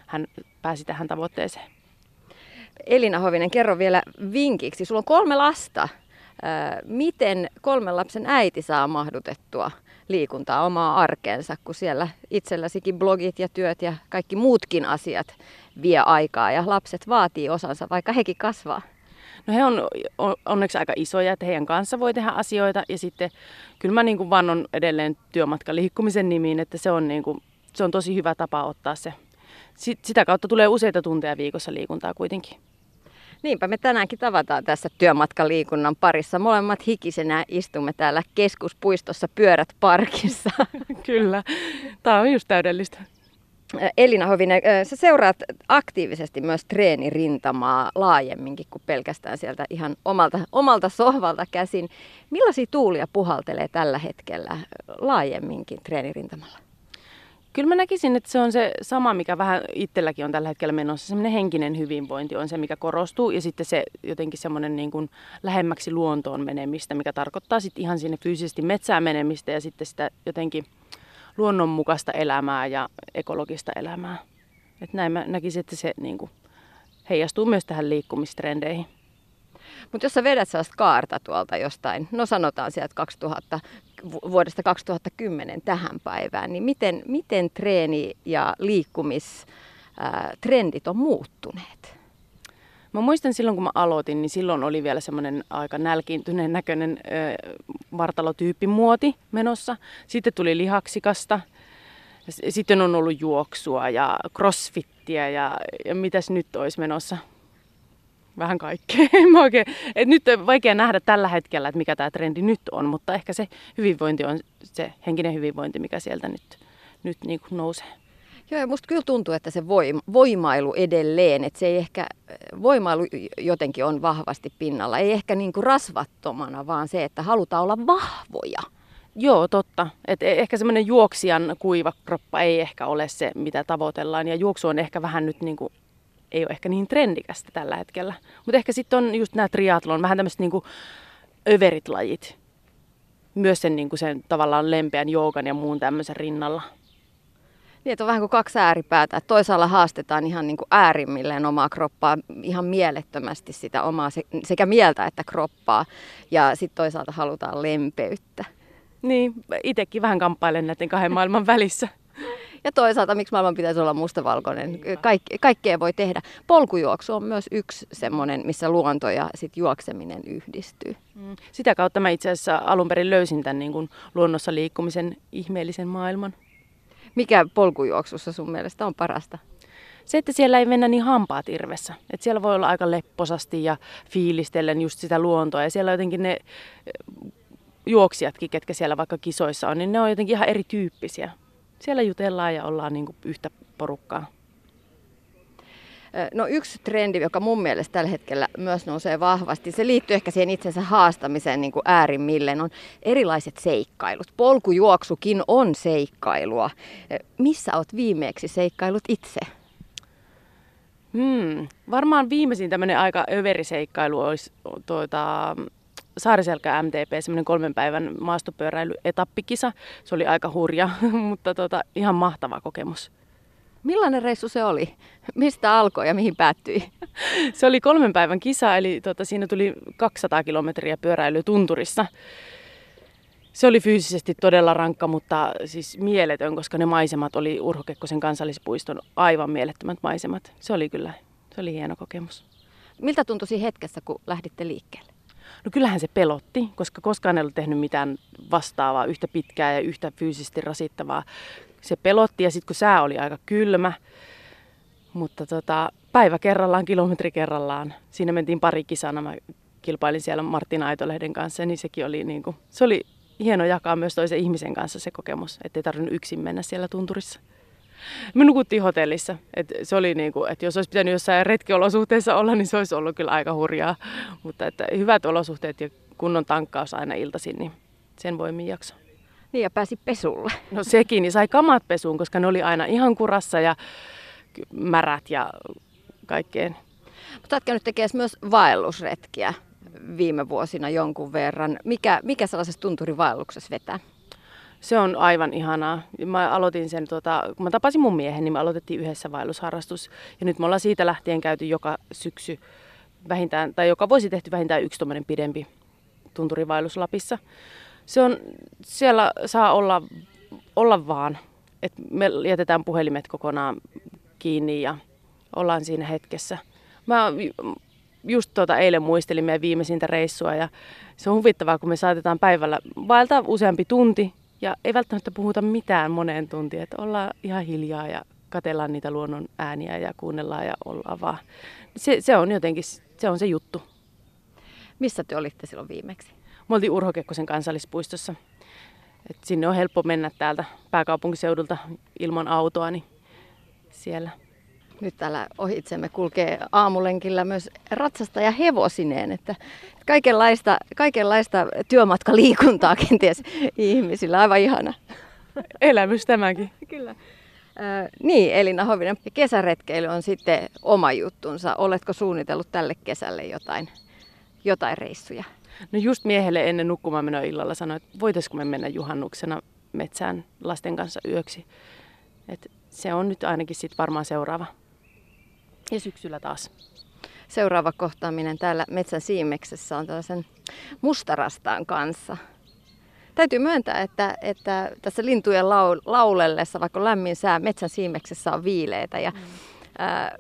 hän pääsi tähän tavoitteeseen. Elina Hovinen, kerro vielä vinkiksi. Sulla on kolme lasta. Miten kolmen lapsen äiti saa mahdutettua liikuntaa omaa arkeensa, kun siellä itselläsikin blogit ja työt ja kaikki muutkin asiat vie aikaa ja lapset vaatii osansa, vaikka hekin kasvaa? No he on onneksi aika isoja, että heidän kanssa voi tehdä asioita ja sitten kyllä mä niin kuin vannon edelleen työmatkaliikkumisen nimiin, että se on, niin kuin, se on tosi hyvä tapa ottaa se. Sitä kautta tulee useita tunteja viikossa liikuntaa kuitenkin. Niinpä me tänäänkin tavataan tässä työmatkaliikunnan parissa. Molemmat hikisenä istumme täällä keskuspuistossa pyörät parkissa. Kyllä, tämä on just täydellistä. Elina Hovinen, sä seuraat aktiivisesti myös treenirintamaa laajemminkin kuin pelkästään sieltä ihan omalta, omalta sohvalta käsin. Millaisia tuulia puhaltelee tällä hetkellä laajemminkin treenirintamalla? Kyllä mä näkisin, että se on se sama, mikä vähän itselläkin on tällä hetkellä menossa. Semmoinen henkinen hyvinvointi on se, mikä korostuu. Ja sitten se jotenkin semmoinen niin kuin lähemmäksi luontoon menemistä, mikä tarkoittaa sitten ihan sinne fyysisesti metsään menemistä ja sitten sitä jotenkin luonnonmukaista elämää ja ekologista elämää. Et näin mä näkisin, että se niin kuin heijastuu myös tähän liikkumistrendeihin. Mutta jos sä vedät sellaista kaarta tuolta jostain, no sanotaan sieltä 2000, vuodesta 2010 tähän päivään, niin miten, miten treeni- ja liikkumistrendit on muuttuneet? Mä muistan silloin, kun mä aloitin, niin silloin oli vielä semmoinen aika nälkiintyneen näköinen ö, vartalotyyppimuoti menossa. Sitten tuli lihaksikasta. Sitten on ollut juoksua ja crossfittiä ja, ja mitäs nyt olisi menossa? Vähän kaikkea. oikein, et nyt on vaikea nähdä tällä hetkellä, että mikä tämä trendi nyt on, mutta ehkä se hyvinvointi on se henkinen hyvinvointi, mikä sieltä nyt, nyt niin kuin nousee. Joo, ja musta kyllä tuntuu, että se voimailu edelleen, että se ei ehkä, voimailu jotenkin on vahvasti pinnalla, ei ehkä niin kuin rasvattomana, vaan se, että halutaan olla vahvoja. Joo, totta. Et e- ehkä semmoinen juoksijan kuiva kroppa ei ehkä ole se, mitä tavoitellaan. Ja juoksu on ehkä vähän nyt niin kuin ei ole ehkä niin trendikästä tällä hetkellä. Mutta ehkä sitten on just nämä triatlon, vähän tämmöiset niinku överit lajit. Myös sen, niinku sen tavallaan lempeän joogan ja muun tämmöisen rinnalla. Niin, on vähän kuin kaksi ääripäätä. Että toisaalla haastetaan ihan niin kuin äärimmilleen omaa kroppaa, ihan mielettömästi sitä omaa sekä mieltä että kroppaa. Ja sitten toisaalta halutaan lempeyttä. Niin, itsekin vähän kamppailen näiden kahden maailman välissä. Ja toisaalta, miksi maailman pitäisi olla mustavalkoinen? Kaik, kaikkea voi tehdä. Polkujuoksu on myös yksi semmoinen, missä luonto ja sit juokseminen yhdistyy. Mm. Sitä kautta mä itse asiassa alun perin löysin tämän niin kuin luonnossa liikkumisen ihmeellisen maailman. Mikä polkujuoksussa sun mielestä on parasta? Se, että siellä ei mennä niin hampaat irvessä. Että siellä voi olla aika lepposasti ja fiilistellen just sitä luontoa. Ja siellä jotenkin ne juoksijatkin, ketkä siellä vaikka kisoissa on, niin ne on jotenkin ihan erityyppisiä. Siellä jutellaan ja ollaan niin kuin yhtä porukkaa. No yksi trendi, joka mun mielestä tällä hetkellä myös nousee vahvasti, se liittyy ehkä siihen itsensä haastamiseen niin kuin äärimmilleen, on erilaiset seikkailut. Polkujuoksukin on seikkailua. Missä oot viimeeksi seikkailut itse? Hmm. Varmaan viimeisin tämmöinen aika överiseikkailu olisi tuota, Saariselkä MTP, semmoinen kolmen päivän maastopyöräilyetappikisa. Se oli aika hurja, mutta tota, ihan mahtava kokemus. Millainen reissu se oli? Mistä alkoi ja mihin päättyi? Se oli kolmen päivän kisa, eli tota, siinä tuli 200 kilometriä pyöräilyä tunturissa. Se oli fyysisesti todella rankka, mutta siis mieletön, koska ne maisemat oli Urho Kekkosen kansallispuiston aivan mielettömät maisemat. Se oli kyllä, se oli hieno kokemus. Miltä tuntui hetkessä, kun lähditte liikkeelle? No kyllähän se pelotti, koska koskaan ei ollut tehnyt mitään vastaavaa, yhtä pitkää ja yhtä fyysisesti rasittavaa. Se pelotti ja sitten kun sää oli aika kylmä, mutta tota, päivä kerrallaan, kilometri kerrallaan. Siinä mentiin pari kisana. Mä kilpailin siellä Martin Aitolehden kanssa, niin sekin oli, niin kuin, se oli hieno jakaa myös toisen ihmisen kanssa se kokemus, ettei tarvinnut yksin mennä siellä tunturissa. Me nukuttiin hotellissa. Et se oli niin kuin, että jos olisi pitänyt jossain retkiolosuhteissa olla, niin se olisi ollut kyllä aika hurjaa. Mutta että hyvät olosuhteet ja kunnon tankkaus aina iltaisin, niin sen voimin jakso. Niin ja pääsi pesulle. No sekin, niin sai kamat pesuun, koska ne oli aina ihan kurassa ja märät ja kaikkeen. Mutta olet käynyt tekemään myös vaellusretkiä viime vuosina jonkun verran. Mikä, mikä sellaisessa tunturivaelluksessa vetää? Se on aivan ihanaa. Mä aloitin sen, tota, kun mä tapasin mun miehen, niin me aloitettiin yhdessä vaellusharrastus. Ja nyt me ollaan siitä lähtien käyty joka syksy vähintään, tai joka vuosi tehty vähintään yksi tuommoinen pidempi tunturivaellus Lapissa. Se on, siellä saa olla, olla vaan, että me jätetään puhelimet kokonaan kiinni ja ollaan siinä hetkessä. Mä just tuota eilen muistelin meidän viimeisintä reissua ja se on huvittavaa, kun me saatetaan päivällä vaeltaa useampi tunti ja ei välttämättä puhuta mitään moneen tuntiin, että ollaan ihan hiljaa ja katellaan niitä luonnon ääniä ja kuunnellaan ja ollaan vaan. Se, se on jotenkin, se on se juttu. Missä te olitte silloin viimeksi? Me oltiin Urho Kekkosen kansallispuistossa. Et sinne on helppo mennä täältä pääkaupunkiseudulta ilman autoa, niin siellä. Nyt täällä ohitsemme kulkee aamulenkillä myös ratsasta ja hevosineen, että kaikenlaista, kaikenlaista työmatkaliikuntaa kenties ihmisillä. Aivan ihana. Elämys tämäkin. Kyllä. Äh, niin, Elina Hovinen. Ja kesäretkeily on sitten oma juttunsa. Oletko suunnitellut tälle kesälle jotain, jotain reissuja? No just miehelle ennen nukkumaan menoa illalla sanoi, että voitaisiko me mennä juhannuksena metsään lasten kanssa yöksi. Et se on nyt ainakin sitten varmaan seuraava. Ja syksyllä taas. Seuraava kohtaaminen täällä Metsän siimeksessä on tällaisen mustarastaan kanssa. Täytyy myöntää, että, että tässä lintujen laulellessa, vaikka lämmin sää, metsän siimeksessä on viileitä. Ja, mm. ää,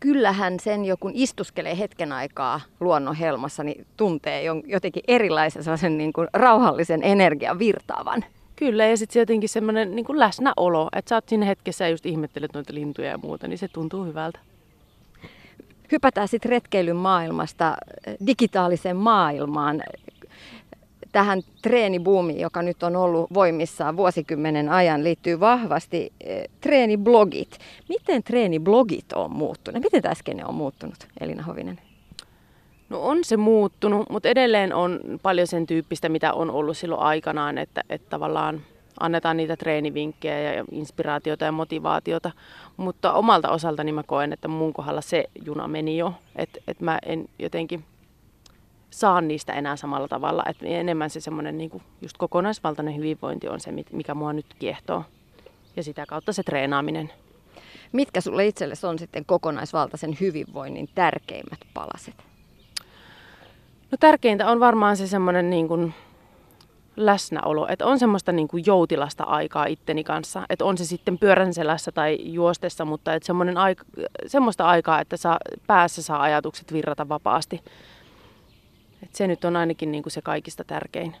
kyllähän sen jo kun istuskelee hetken aikaa luonnon helmassa, niin tuntee jotenkin erilaisen sellaisen niin kuin rauhallisen energian virtaavan. Kyllä, ja sitten jotenkin semmoinen niin läsnäolo, että sä oot siinä hetkessä ja just ihmettelet noita lintuja ja muuta, niin se tuntuu hyvältä. Hypätään sitten retkeilyn maailmasta digitaaliseen maailmaan tähän treenibuumiin, joka nyt on ollut voimissaan vuosikymmenen ajan, liittyy vahvasti eh, treeniblogit. Miten treeniblogit on muuttunut? Miten tämä skene on muuttunut, Elina Hovinen? No on se muuttunut, mutta edelleen on paljon sen tyyppistä, mitä on ollut silloin aikanaan, että, että tavallaan annetaan niitä treenivinkkejä ja inspiraatiota ja motivaatiota. Mutta omalta osaltani mä koen, että mun kohdalla se juna meni jo. Että et mä en jotenkin saa niistä enää samalla tavalla. Että enemmän se semmoinen niin just kokonaisvaltainen hyvinvointi on se, mikä mua nyt kiehtoo. Ja sitä kautta se treenaaminen. Mitkä sulle itsellesi on sitten kokonaisvaltaisen hyvinvoinnin tärkeimmät palaset? No tärkeintä on varmaan se semmoinen niin kuin läsnäolo, että on semmoista niin kuin joutilasta aikaa itteni kanssa, että on se sitten pyörän selässä tai juostessa, mutta että semmoinen aika, semmoista aikaa, että saa, päässä saa ajatukset virrata vapaasti. Et se nyt on ainakin niin kuin se kaikista tärkein.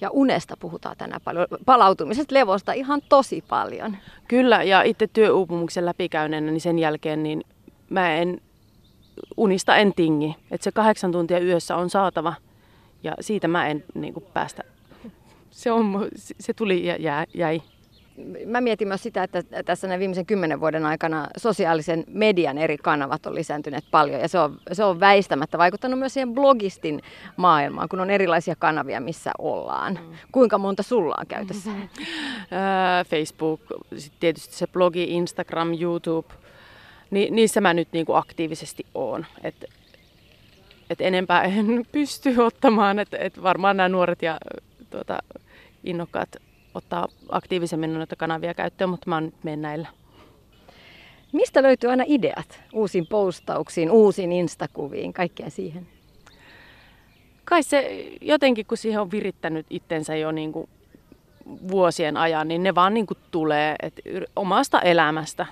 Ja unesta puhutaan tänään paljon, palautumisesta, levosta ihan tosi paljon. Kyllä, ja itse työuupumuksen läpikäyneenä, niin sen jälkeen niin mä en, unista en tingi. Että se kahdeksan tuntia yössä on saatava, ja siitä mä en niin kuin, päästä. Se, on, se tuli ja jäi mä mietin myös sitä, että tässä näin viimeisen kymmenen vuoden aikana sosiaalisen median eri kanavat on lisääntyneet paljon ja se on, se on väistämättä vaikuttanut myös siihen blogistin maailmaan, kun on erilaisia kanavia, missä ollaan. Mm. Kuinka monta sulla on käytössä? Mm-hmm. Facebook, tietysti se blogi, Instagram, YouTube, Ni, niissä mä nyt niin kuin aktiivisesti oon. Et, et enempää en pysty ottamaan, että et varmaan nämä nuoret ja tuota, innokkaat ottaa aktiivisemmin noita kanavia käyttöön, mutta mä oon nyt näillä. Mistä löytyy aina ideat uusiin postauksiin, uusiin instakuviin, kaikkea siihen? Kai se jotenkin, kun siihen on virittänyt itsensä jo niin kuin vuosien ajan, niin ne vaan niin kuin tulee et omasta elämästä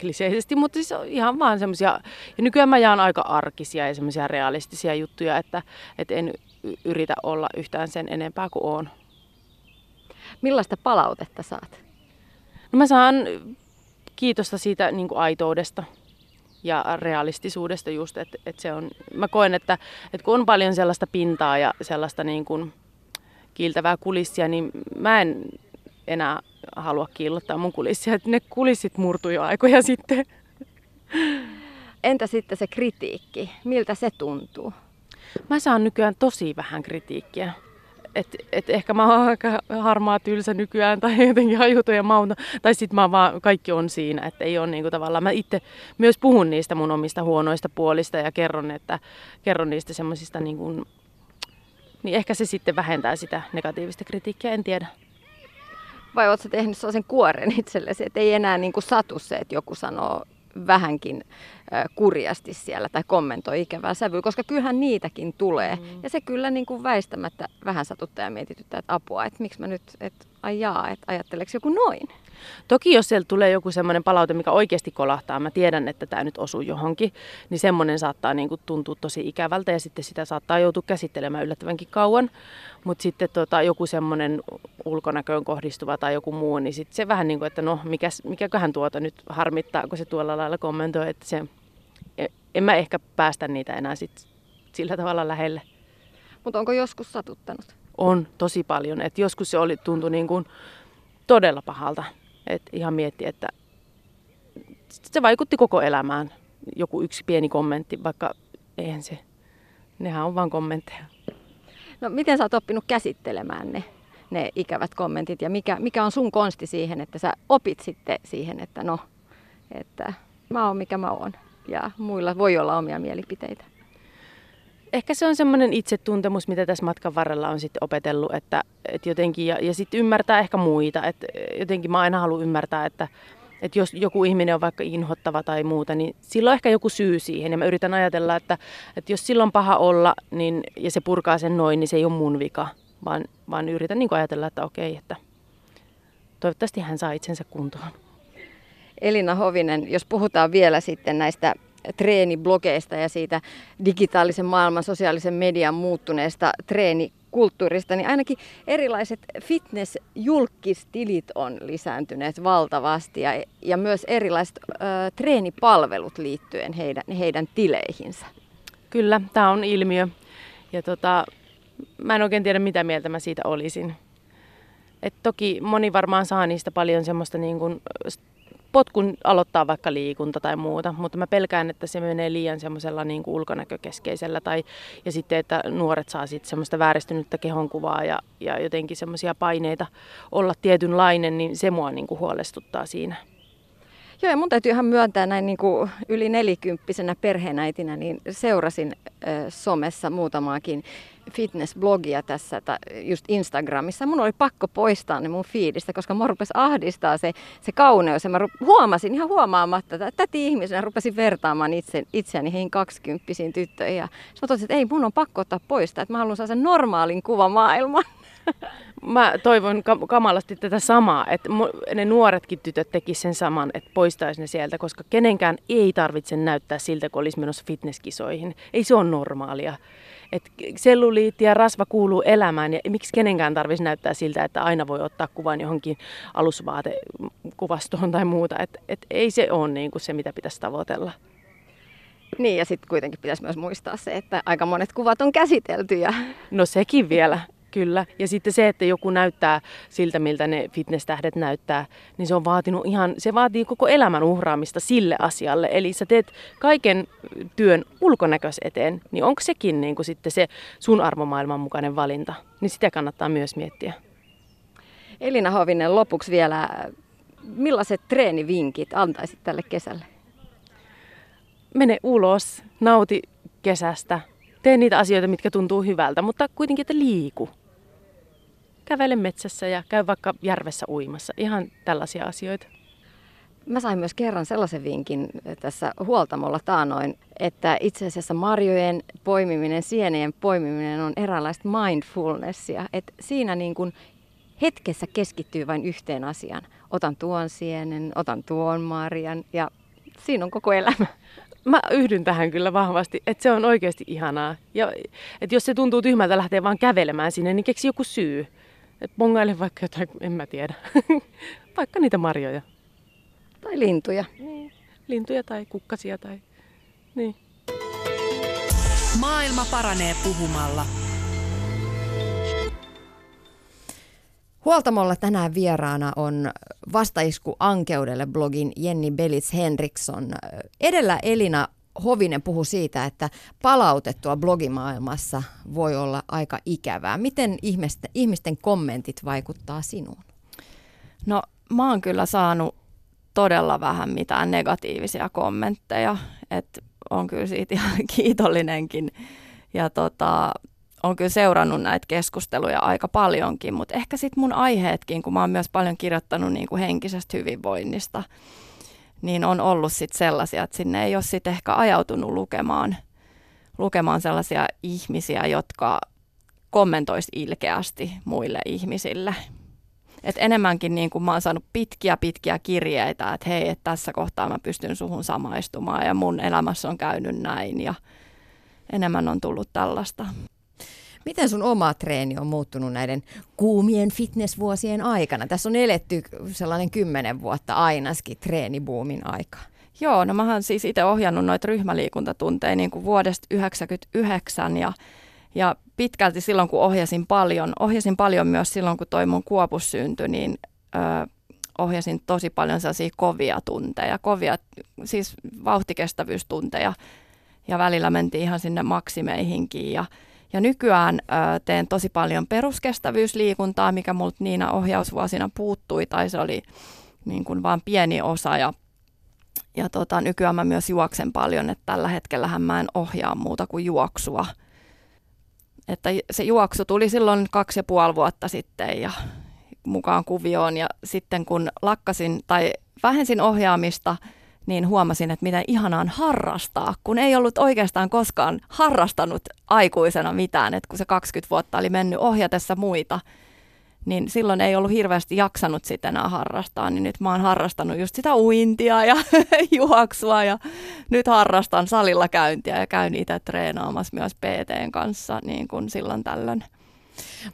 kliseisesti, mutta siis on ihan vaan semmoisia, ja nykyään mä jaan aika arkisia ja semmoisia realistisia juttuja, että, että en yritä olla yhtään sen enempää kuin on. Millaista palautetta saat? No mä saan kiitosta siitä niin kuin aitoudesta ja realistisuudesta just, että, että se on, mä koen, että, että kun on paljon sellaista pintaa ja sellaista niin kuin kiiltävää kulissia, niin mä en enää halua kiillottaa mun kulissia, että ne kulissit murtui jo aikoja sitten. Entä sitten se kritiikki? Miltä se tuntuu? Mä saan nykyään tosi vähän kritiikkiä että et ehkä mä oon aika harmaa tylsä nykyään tai jotenkin hajuton ja mauta. Tai sitten mä vaan, kaikki on siinä, että ei ole niinku tavallaan. Mä itse myös puhun niistä mun omista huonoista puolista ja kerron, että, kerron niistä semmoisista niinku, niin ehkä se sitten vähentää sitä negatiivista kritiikkiä, en tiedä. Vai ootko tehnyt sellaisen kuoren itsellesi, että ei enää niin kuin satu se, että joku sanoo vähänkin kurjasti siellä tai kommentoi ikävää sävyä, koska kyllähän niitäkin tulee. Mm. Ja se kyllä niin kuin väistämättä vähän satuttaa ja mietityttää, että apua, että miksi mä nyt, että ai jaa, että ajatteleeko joku noin? Toki jos sieltä tulee joku semmoinen palaute, mikä oikeasti kolahtaa, mä tiedän, että tämä nyt osuu johonkin, niin semmoinen saattaa niin kuin tuntua tosi ikävältä ja sitten sitä saattaa joutua käsittelemään yllättävänkin kauan. Mutta sitten tota, joku semmoinen ulkonäköön kohdistuva tai joku muu, niin sitten se vähän niin kuin, että no mikäs, mikäköhän tuota nyt harmittaa, kun se tuolla lailla kommentoi, että se, e, en mä ehkä päästä niitä enää sit sillä tavalla lähelle. Mutta onko joskus satuttanut? On, tosi paljon. Et joskus se oli, tuntui niin kuin todella pahalta. Et ihan mietti, että se vaikutti koko elämään. Joku yksi pieni kommentti, vaikka eihän se, nehän on vain kommentteja. No miten sä oot oppinut käsittelemään ne, ne ikävät kommentit ja mikä, mikä on sun konsti siihen, että sä opit sitten siihen, että no, että mä oon mikä mä oon ja muilla voi olla omia mielipiteitä. Ehkä se on semmoinen itsetuntemus, mitä tässä matkan varrella on sitten opetellut, että, että jotenkin, ja, ja sitten ymmärtää ehkä muita, että jotenkin mä aina haluan ymmärtää, että, että jos joku ihminen on vaikka inhottava tai muuta, niin silloin ehkä joku syy siihen. Ja mä yritän ajatella, että, että jos silloin paha olla niin, ja se purkaa sen noin, niin se ei ole mun vika, vaan, vaan yritän niin ajatella, että okei, että toivottavasti hän saa itsensä kuntoon. Elina Hovinen, jos puhutaan vielä sitten näistä treeniblogeista ja siitä digitaalisen maailman, sosiaalisen median muuttuneesta treenikulttuurista, niin ainakin erilaiset fitness-julkistilit on lisääntyneet valtavasti ja, ja myös erilaiset ö, treenipalvelut liittyen heidän, heidän tileihinsä. Kyllä, tämä on ilmiö. Ja tota, mä en oikein tiedä, mitä mieltä mä siitä olisin. Et toki moni varmaan saa niistä paljon semmoista niin kuin potkun aloittaa vaikka liikunta tai muuta, mutta mä pelkään, että se menee liian semmoisella niin kuin ulkonäkökeskeisellä tai ja sitten, että nuoret saa sitten semmoista vääristynyttä kehonkuvaa ja, ja jotenkin semmoisia paineita olla tietynlainen, niin se mua niin kuin huolestuttaa siinä. Joo, ja mun täytyy ihan myöntää näin niin kuin yli nelikymppisenä perheenäitinä, niin seurasin somessa muutamaakin fitnessblogia tässä, just Instagramissa. Mun oli pakko poistaa ne mun fiidistä, koska mä rupesi ahdistaa se, se kauneus. Ja mä huomasin ihan huomaamatta, että täti ihmisenä rupesin vertaamaan itse, itseäni heihin kaksikymppisiin tyttöihin. Ja mä totesin, että ei, mun on pakko ottaa poistaa, että mä haluan saada sen normaalin kuvamaailman. Mä toivon kamalasti tätä samaa, että ne nuoretkin tytöt tekisivät sen saman, että poistaisi ne sieltä, koska kenenkään ei tarvitse näyttää siltä, kun olisi menossa fitnesskisoihin. Ei se ole normaalia. Et selluliitti ja rasva kuuluu elämään ja miksi kenenkään tarvitsisi näyttää siltä, että aina voi ottaa kuvan johonkin alusvaatekuvastoon tai muuta. Et, et ei se ole niin kuin se, mitä pitäisi tavoitella. Niin ja sitten kuitenkin pitäisi myös muistaa se, että aika monet kuvat on käsitelty. Ja... No sekin vielä. Kyllä. Ja sitten se, että joku näyttää siltä, miltä ne fitness-tähdet näyttää, niin se on vaatinut ihan, se vaatii koko elämän uhraamista sille asialle. Eli sä teet kaiken työn ulkonäkös eteen, niin onko sekin niin kuin sitten se sun arvomaailman mukainen valinta? Niin sitä kannattaa myös miettiä. Elina Hovinen, lopuksi vielä, millaiset treenivinkit antaisit tälle kesälle? Mene ulos, nauti kesästä, tee niitä asioita, mitkä tuntuu hyvältä, mutta kuitenkin, että liiku kävele metsässä ja käy vaikka järvessä uimassa. Ihan tällaisia asioita. Mä sain myös kerran sellaisen vinkin tässä huoltamolla taanoin, että itse asiassa marjojen poimiminen, sienien poimiminen on eräänlaista mindfulnessia. Että siinä niin kuin hetkessä keskittyy vain yhteen asiaan. Otan tuon sienen, otan tuon marjan ja siinä on koko elämä. Mä yhdyn tähän kyllä vahvasti, että se on oikeasti ihanaa. Ja, että jos se tuntuu tyhmältä lähteä vaan kävelemään sinne, niin keksi joku syy. Et bongaile vaikka jotain, en mä tiedä. vaikka niitä marjoja. Tai lintuja. Niin. Lintuja tai kukkasia tai... Niin. Maailma paranee puhumalla. Huoltamolla tänään vieraana on vastaisku Ankeudelle blogin Jenni Belits Henriksson. Edellä Elina Hovinen puhui siitä, että palautettua blogimaailmassa voi olla aika ikävää. Miten ihmisten, ihmisten kommentit vaikuttaa sinuun? No mä oon kyllä saanut todella vähän mitään negatiivisia kommentteja, että on kyllä siitä ihan kiitollinenkin. Ja tota, on kyllä seurannut näitä keskusteluja aika paljonkin, mutta ehkä sitten mun aiheetkin, kun mä oon myös paljon kirjoittanut niin kuin henkisestä hyvinvoinnista, niin on ollut sitten sellaisia, että sinne ei ole sitten ehkä ajautunut lukemaan, lukemaan sellaisia ihmisiä, jotka kommentoisi ilkeästi muille ihmisille. Et enemmänkin niin kuin mä oon saanut pitkiä pitkiä kirjeitä, että hei, että tässä kohtaa mä pystyn suhun samaistumaan ja mun elämässä on käynyt näin ja enemmän on tullut tällaista. Miten sun oma treeni on muuttunut näiden kuumien fitnessvuosien aikana? Tässä on eletty sellainen kymmenen vuotta ainakin treenibuumin aika. Joo, no mä oon siis itse ohjannut noita ryhmäliikuntatunteja niin kuin vuodesta 1999 ja, ja pitkälti silloin kun ohjasin paljon, ohjasin paljon myös silloin kun toi mun kuopus syntyi, niin ö, ohjasin tosi paljon sellaisia kovia tunteja, kovia siis vauhtikestävyystunteja ja välillä mentiin ihan sinne maksimeihinkin ja ja nykyään ö, teen tosi paljon peruskestävyysliikuntaa, mikä multa niinä ohjausvuosina puuttui, tai se oli niin kuin vaan pieni osa. Ja, ja tota, nykyään mä myös juoksen paljon, että tällä hetkellähän mä en ohjaa muuta kuin juoksua. Että se juoksu tuli silloin kaksi ja puoli vuotta sitten ja mukaan kuvioon. Ja sitten kun lakkasin tai vähensin ohjaamista – niin huomasin, että miten ihanaa on harrastaa, kun ei ollut oikeastaan koskaan harrastanut aikuisena mitään, että kun se 20 vuotta oli mennyt ohjatessa muita, niin silloin ei ollut hirveästi jaksanut sitä enää harrastaa, niin nyt mä oon harrastanut just sitä uintia ja juoksua ja nyt harrastan salilla käyntiä ja käyn itse treenaamassa myös PTn kanssa niin kuin silloin tällöin.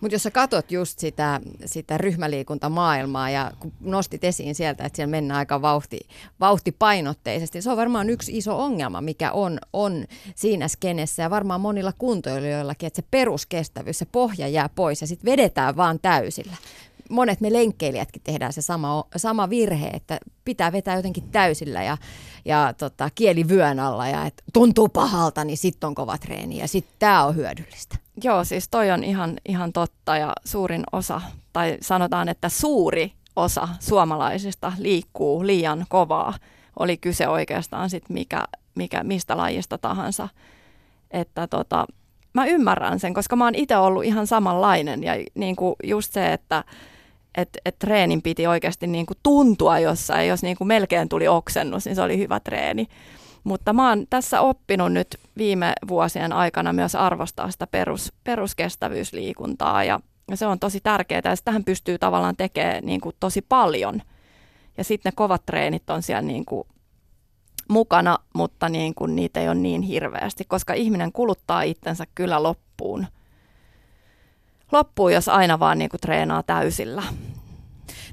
Mutta jos sä katot just sitä, sitä ryhmäliikuntamaailmaa ja kun nostit esiin sieltä, että siellä mennään aika vauhti, vauhtipainotteisesti, se on varmaan yksi iso ongelma, mikä on, on siinä skenessä ja varmaan monilla kuntoilijoillakin, että se peruskestävyys, se pohja jää pois ja sitten vedetään vaan täysillä. monet me lenkkeilijätkin tehdään se sama, sama virhe, että pitää vetää jotenkin täysillä ja, ja tota, kieli vyön alla ja et tuntuu pahalta, niin sitten on kova treeni ja sitten tämä on hyödyllistä. Joo, siis toi on ihan, ihan totta ja suurin osa, tai sanotaan, että suuri osa suomalaisista liikkuu liian kovaa. Oli kyse oikeastaan sit mikä, mikä, mistä lajista tahansa. Että tota, mä ymmärrän sen, koska mä oon itse ollut ihan samanlainen ja niin kuin just se, että et, et treenin piti oikeasti niin kuin tuntua jossain, jos niin kuin melkein tuli oksennus, niin se oli hyvä treeni. Mutta mä oon tässä oppinut nyt viime vuosien aikana myös arvostaa sitä perus, peruskestävyysliikuntaa ja, se on tosi tärkeää ja sitähän pystyy tavallaan tekemään niin kuin tosi paljon. Ja sitten ne kovat treenit on siellä niin kuin mukana, mutta niin kuin niitä ei ole niin hirveästi, koska ihminen kuluttaa itsensä kyllä loppuun. Loppuun, jos aina vaan niin kuin treenaa täysillä.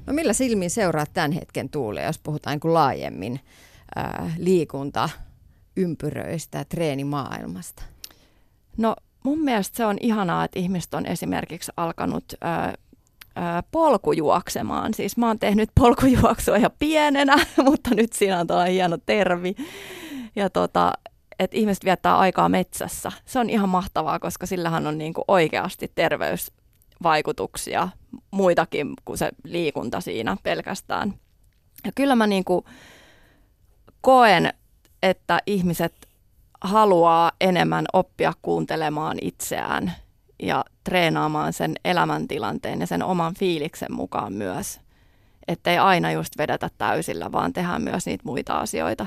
No millä silmin seuraat tämän hetken tuulia, jos puhutaan niin kuin laajemmin ää, liikunta, ympyröistä, treenimaailmasta? No mun mielestä se on ihanaa, että ihmiset on esimerkiksi alkanut ää, polkujuoksemaan. Siis mä oon tehnyt polkujuoksua ja pienenä, mutta nyt siinä on tuo hieno tervi. Ja tota, että ihmiset viettää aikaa metsässä. Se on ihan mahtavaa, koska sillähän on niinku oikeasti terveysvaikutuksia muitakin kuin se liikunta siinä pelkästään. Ja kyllä mä niinku koen, että ihmiset haluaa enemmän oppia kuuntelemaan itseään ja treenaamaan sen elämäntilanteen ja sen oman fiiliksen mukaan myös. Että ei aina just vedetä täysillä, vaan tehdään myös niitä muita asioita.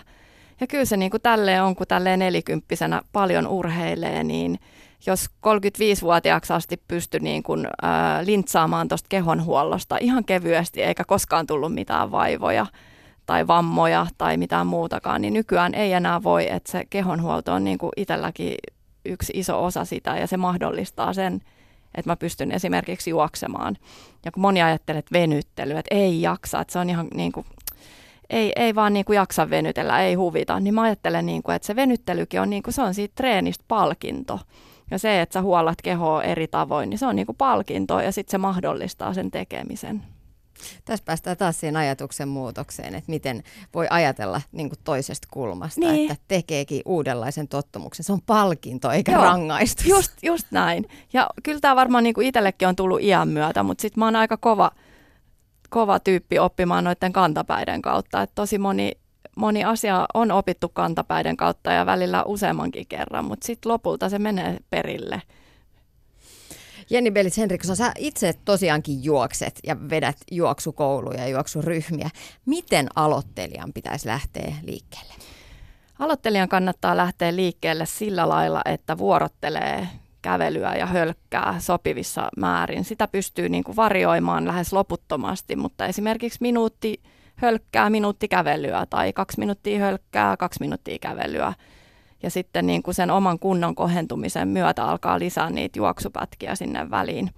Ja kyllä se niin kuin tälleen on, kun tälleen nelikymppisenä paljon urheilee, niin jos 35-vuotiaaksi asti pysty niin kuin, äh, lintsaamaan tuosta kehonhuollosta ihan kevyesti, eikä koskaan tullut mitään vaivoja tai vammoja tai mitään muutakaan, niin nykyään ei enää voi, että se kehonhuolto on niin kuin itselläkin yksi iso osa sitä ja se mahdollistaa sen, että mä pystyn esimerkiksi juoksemaan. Ja kun moni ajattelee, että venyttely, että ei jaksa, että se on ihan niin kuin, ei, ei vaan niin kuin jaksa venytellä, ei huvita, niin mä ajattelen, niin kuin, että se venyttelykin on, niin kuin, se on siitä treenistä palkinto. Ja se, että sä huollat kehoa eri tavoin, niin se on niin kuin palkinto ja sitten se mahdollistaa sen tekemisen. Tässä päästään taas siihen ajatuksen muutokseen, että miten voi ajatella niin kuin toisesta kulmasta, niin. että tekeekin uudenlaisen tottumuksen. Se on palkinto eikä Joo, rangaistus. Just, just näin. Ja kyllä tämä varmaan niin kuin itsellekin on tullut iän myötä, mutta sitten mä oon aika kova, kova tyyppi oppimaan noiden kantapäiden kautta. Että tosi moni, moni asia on opittu kantapäiden kautta ja välillä useammankin kerran, mutta sitten lopulta se menee perille – Jenni Bellis Henriksson, sä itse tosiaankin juokset ja vedät juoksukouluja ja juoksuryhmiä. Miten aloittelijan pitäisi lähteä liikkeelle? Aloittelijan kannattaa lähteä liikkeelle sillä lailla, että vuorottelee kävelyä ja hölkkää sopivissa määrin. Sitä pystyy niin kuin varioimaan lähes loputtomasti, mutta esimerkiksi minuutti hölkkää, minuutti kävelyä tai kaksi minuuttia hölkkää, kaksi minuuttia kävelyä ja sitten niin kuin sen oman kunnon kohentumisen myötä alkaa lisää niitä juoksupätkiä sinne väliin.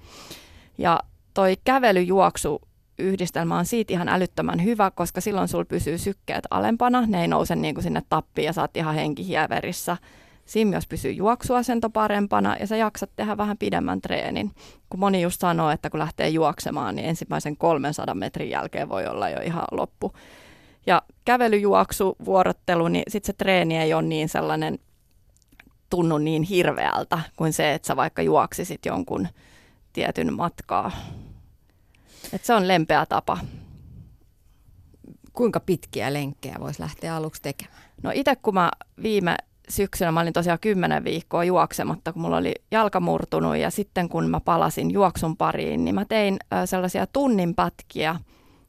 Ja toi kävelyjuoksu yhdistelmä on siitä ihan älyttömän hyvä, koska silloin sulla pysyy sykkeet alempana, ne ei nouse niin kuin sinne tappiin ja saat ihan henkihieverissä. Siinä myös pysyy juoksuasento parempana ja sä jaksat tehdä vähän pidemmän treenin. Kun moni just sanoo, että kun lähtee juoksemaan, niin ensimmäisen 300 metrin jälkeen voi olla jo ihan loppu. Ja kävelyjuoksu, vuorottelu, niin sitten se treeni ei ole niin sellainen tunnu niin hirveältä kuin se, että sä vaikka juoksisit jonkun tietyn matkaa. Et se on lempeä tapa. Kuinka pitkiä lenkkejä voisi lähteä aluksi tekemään? No itse kun mä viime syksynä, mä olin tosiaan kymmenen viikkoa juoksematta, kun mulla oli jalka murtunut ja sitten kun mä palasin juoksun pariin, niin mä tein sellaisia tunnin pätkiä –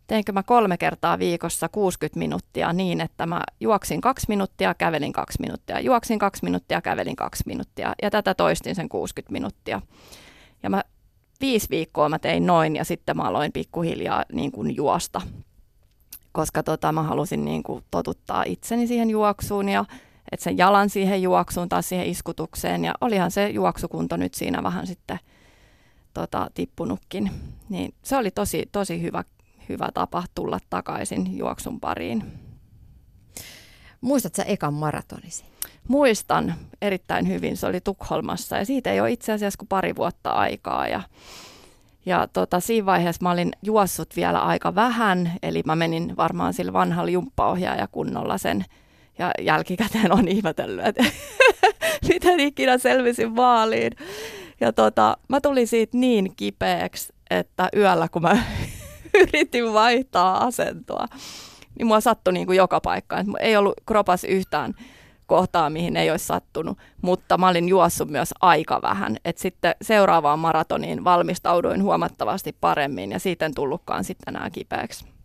teinkö mä kolme kertaa viikossa 60 minuuttia niin, että mä juoksin kaksi minuuttia, kävelin kaksi minuuttia, juoksin kaksi minuuttia, kävelin kaksi minuuttia ja tätä toistin sen 60 minuuttia. Ja mä viisi viikkoa mä tein noin ja sitten mä aloin pikkuhiljaa niin kuin juosta, koska tota, mä halusin niin kuin totuttaa itseni siihen juoksuun ja että sen jalan siihen juoksuun tai siihen iskutukseen ja olihan se juoksukunto nyt siinä vähän sitten tota, tippunutkin. Niin se oli tosi, tosi hyvä hyvä tapa tulla takaisin juoksun pariin. Muistatko ekan maratonisi? Muistan erittäin hyvin. Se oli Tukholmassa ja siitä ei ole itse asiassa kuin pari vuotta aikaa. Ja, Ja tota, siinä vaiheessa mä olin juossut vielä aika vähän, eli mä menin varmaan sillä vanhalla jumppaohjaaja kunnolla sen. Ja jälkikäteen on ihmetellyt, että miten ikinä selvisin maaliin. Ja tota, mä tulin siitä niin kipeäksi, että yöllä kun mä yritin vaihtaa asentoa, niin mua sattui niin kuin joka paikkaan. Ei ollut kropas yhtään kohtaa, mihin ei olisi sattunut, mutta mä olin juossut myös aika vähän. Et sitten seuraavaan maratoniin valmistauduin huomattavasti paremmin ja siitä en tullutkaan sitten enää kipeäksi.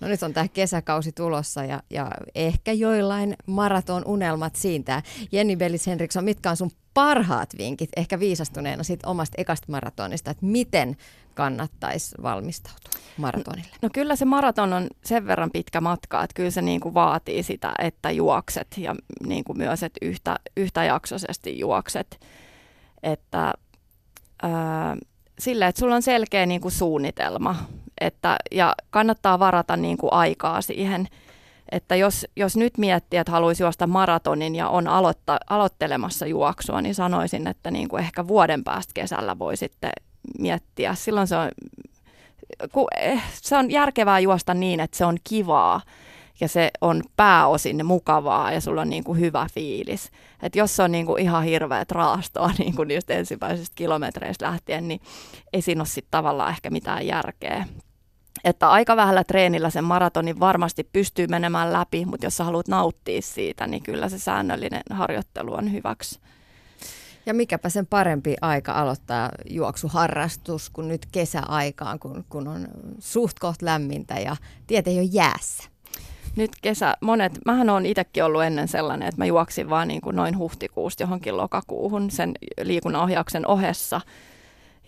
No nyt on tämä kesäkausi tulossa ja, ja ehkä joillain maraton unelmat siitä. Jenni Bellis Henriksson, mitkä on sun parhaat vinkit ehkä viisastuneena sit omasta ekasta maratonista, että miten kannattaisi valmistautua maratonille? No kyllä se maraton on sen verran pitkä matka, että kyllä se niin kuin vaatii sitä, että juokset ja niin kuin myös, että yhtä, yhtäjaksoisesti juokset. Että ää, sille, että sulla on selkeä niin kuin suunnitelma että, ja kannattaa varata niin kuin aikaa siihen. Että jos, jos nyt miettii, että haluaisi juosta maratonin ja on aloitta, aloittelemassa juoksua, niin sanoisin, että niin kuin ehkä vuoden päästä kesällä voi sitten miettiä. Silloin se on, eh, se on järkevää juosta niin, että se on kivaa ja se on pääosin mukavaa ja sulla on niin kuin hyvä fiilis. Et jos se on niin kuin ihan hirveät raastoa niin kuin niistä ensimmäisistä kilometreistä lähtien, niin ei siinä ole sitten tavallaan ehkä mitään järkeä. Että aika vähällä treenillä sen maratonin varmasti pystyy menemään läpi, mutta jos sä haluat nauttia siitä, niin kyllä se säännöllinen harjoittelu on hyväksi. Ja mikäpä sen parempi aika aloittaa juoksuharrastus kuin nyt kesäaikaan, kun, kun on suht koht lämmintä ja tiet ei ole jäässä. Nyt kesä, monet, mähän on itsekin ollut ennen sellainen, että mä juoksin vaan niin kuin noin huhtikuusta johonkin lokakuuhun sen liikunnanohjauksen ohessa.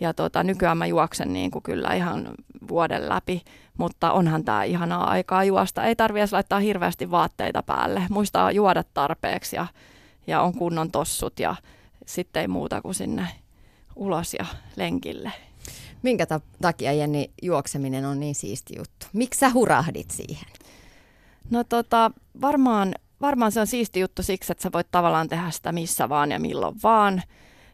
Ja tota, nykyään mä juoksen niin kuin kyllä ihan vuoden läpi, mutta onhan tämä ihanaa aikaa juosta. Ei tarvitse laittaa hirveästi vaatteita päälle. Muistaa juoda tarpeeksi ja, ja on kunnon tossut ja sitten ei muuta kuin sinne ulos ja lenkille. Minkä ta- takia, Jenni, juokseminen on niin siisti juttu? Miksi sä hurahdit siihen? No tota, varmaan, varmaan se on siisti juttu siksi, että sä voit tavallaan tehdä sitä missä vaan ja milloin vaan.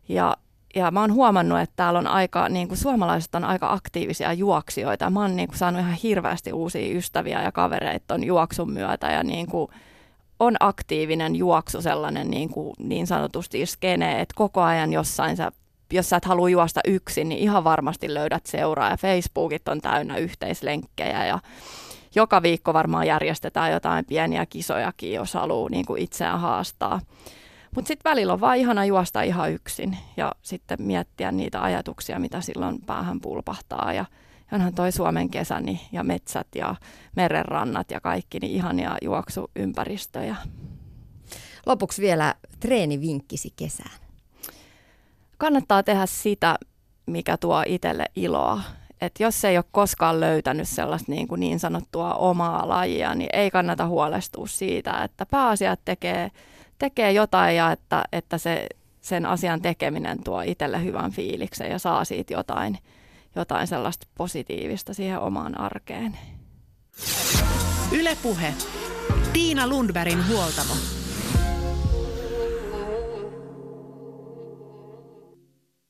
Ja ja mä oon huomannut, että täällä on aika, niin kuin suomalaiset on aika aktiivisia juoksijoita. Mä oon niin kuin, saanut ihan hirveästi uusia ystäviä ja kavereita ton juoksun myötä ja niin kuin, on aktiivinen juoksu sellainen niin, kuin, niin sanotusti skene, että koko ajan jossain sä, jos sä et halua juosta yksin, niin ihan varmasti löydät seuraa ja Facebookit on täynnä yhteislenkkejä ja joka viikko varmaan järjestetään jotain pieniä kisojakin, jos haluaa niin kuin itseään haastaa. Mutta sitten välillä on vaan ihana juosta ihan yksin ja sitten miettiä niitä ajatuksia, mitä silloin päähän pulpahtaa. Ja onhan toi Suomen kesäni ja metsät ja merenrannat ja kaikki niin ihania juoksuympäristöjä. Lopuksi vielä treenivinkkisi kesään. Kannattaa tehdä sitä, mikä tuo itselle iloa. Et jos ei ole koskaan löytänyt sellaista niin, kuin niin sanottua omaa lajia, niin ei kannata huolestua siitä, että pääasiat tekee tekee jotain ja että, että se, sen asian tekeminen tuo itselle hyvän fiiliksen ja saa siitä jotain, jotain sellaista positiivista siihen omaan arkeen. Ylepuhe. Tiina Lundbergin huoltamo.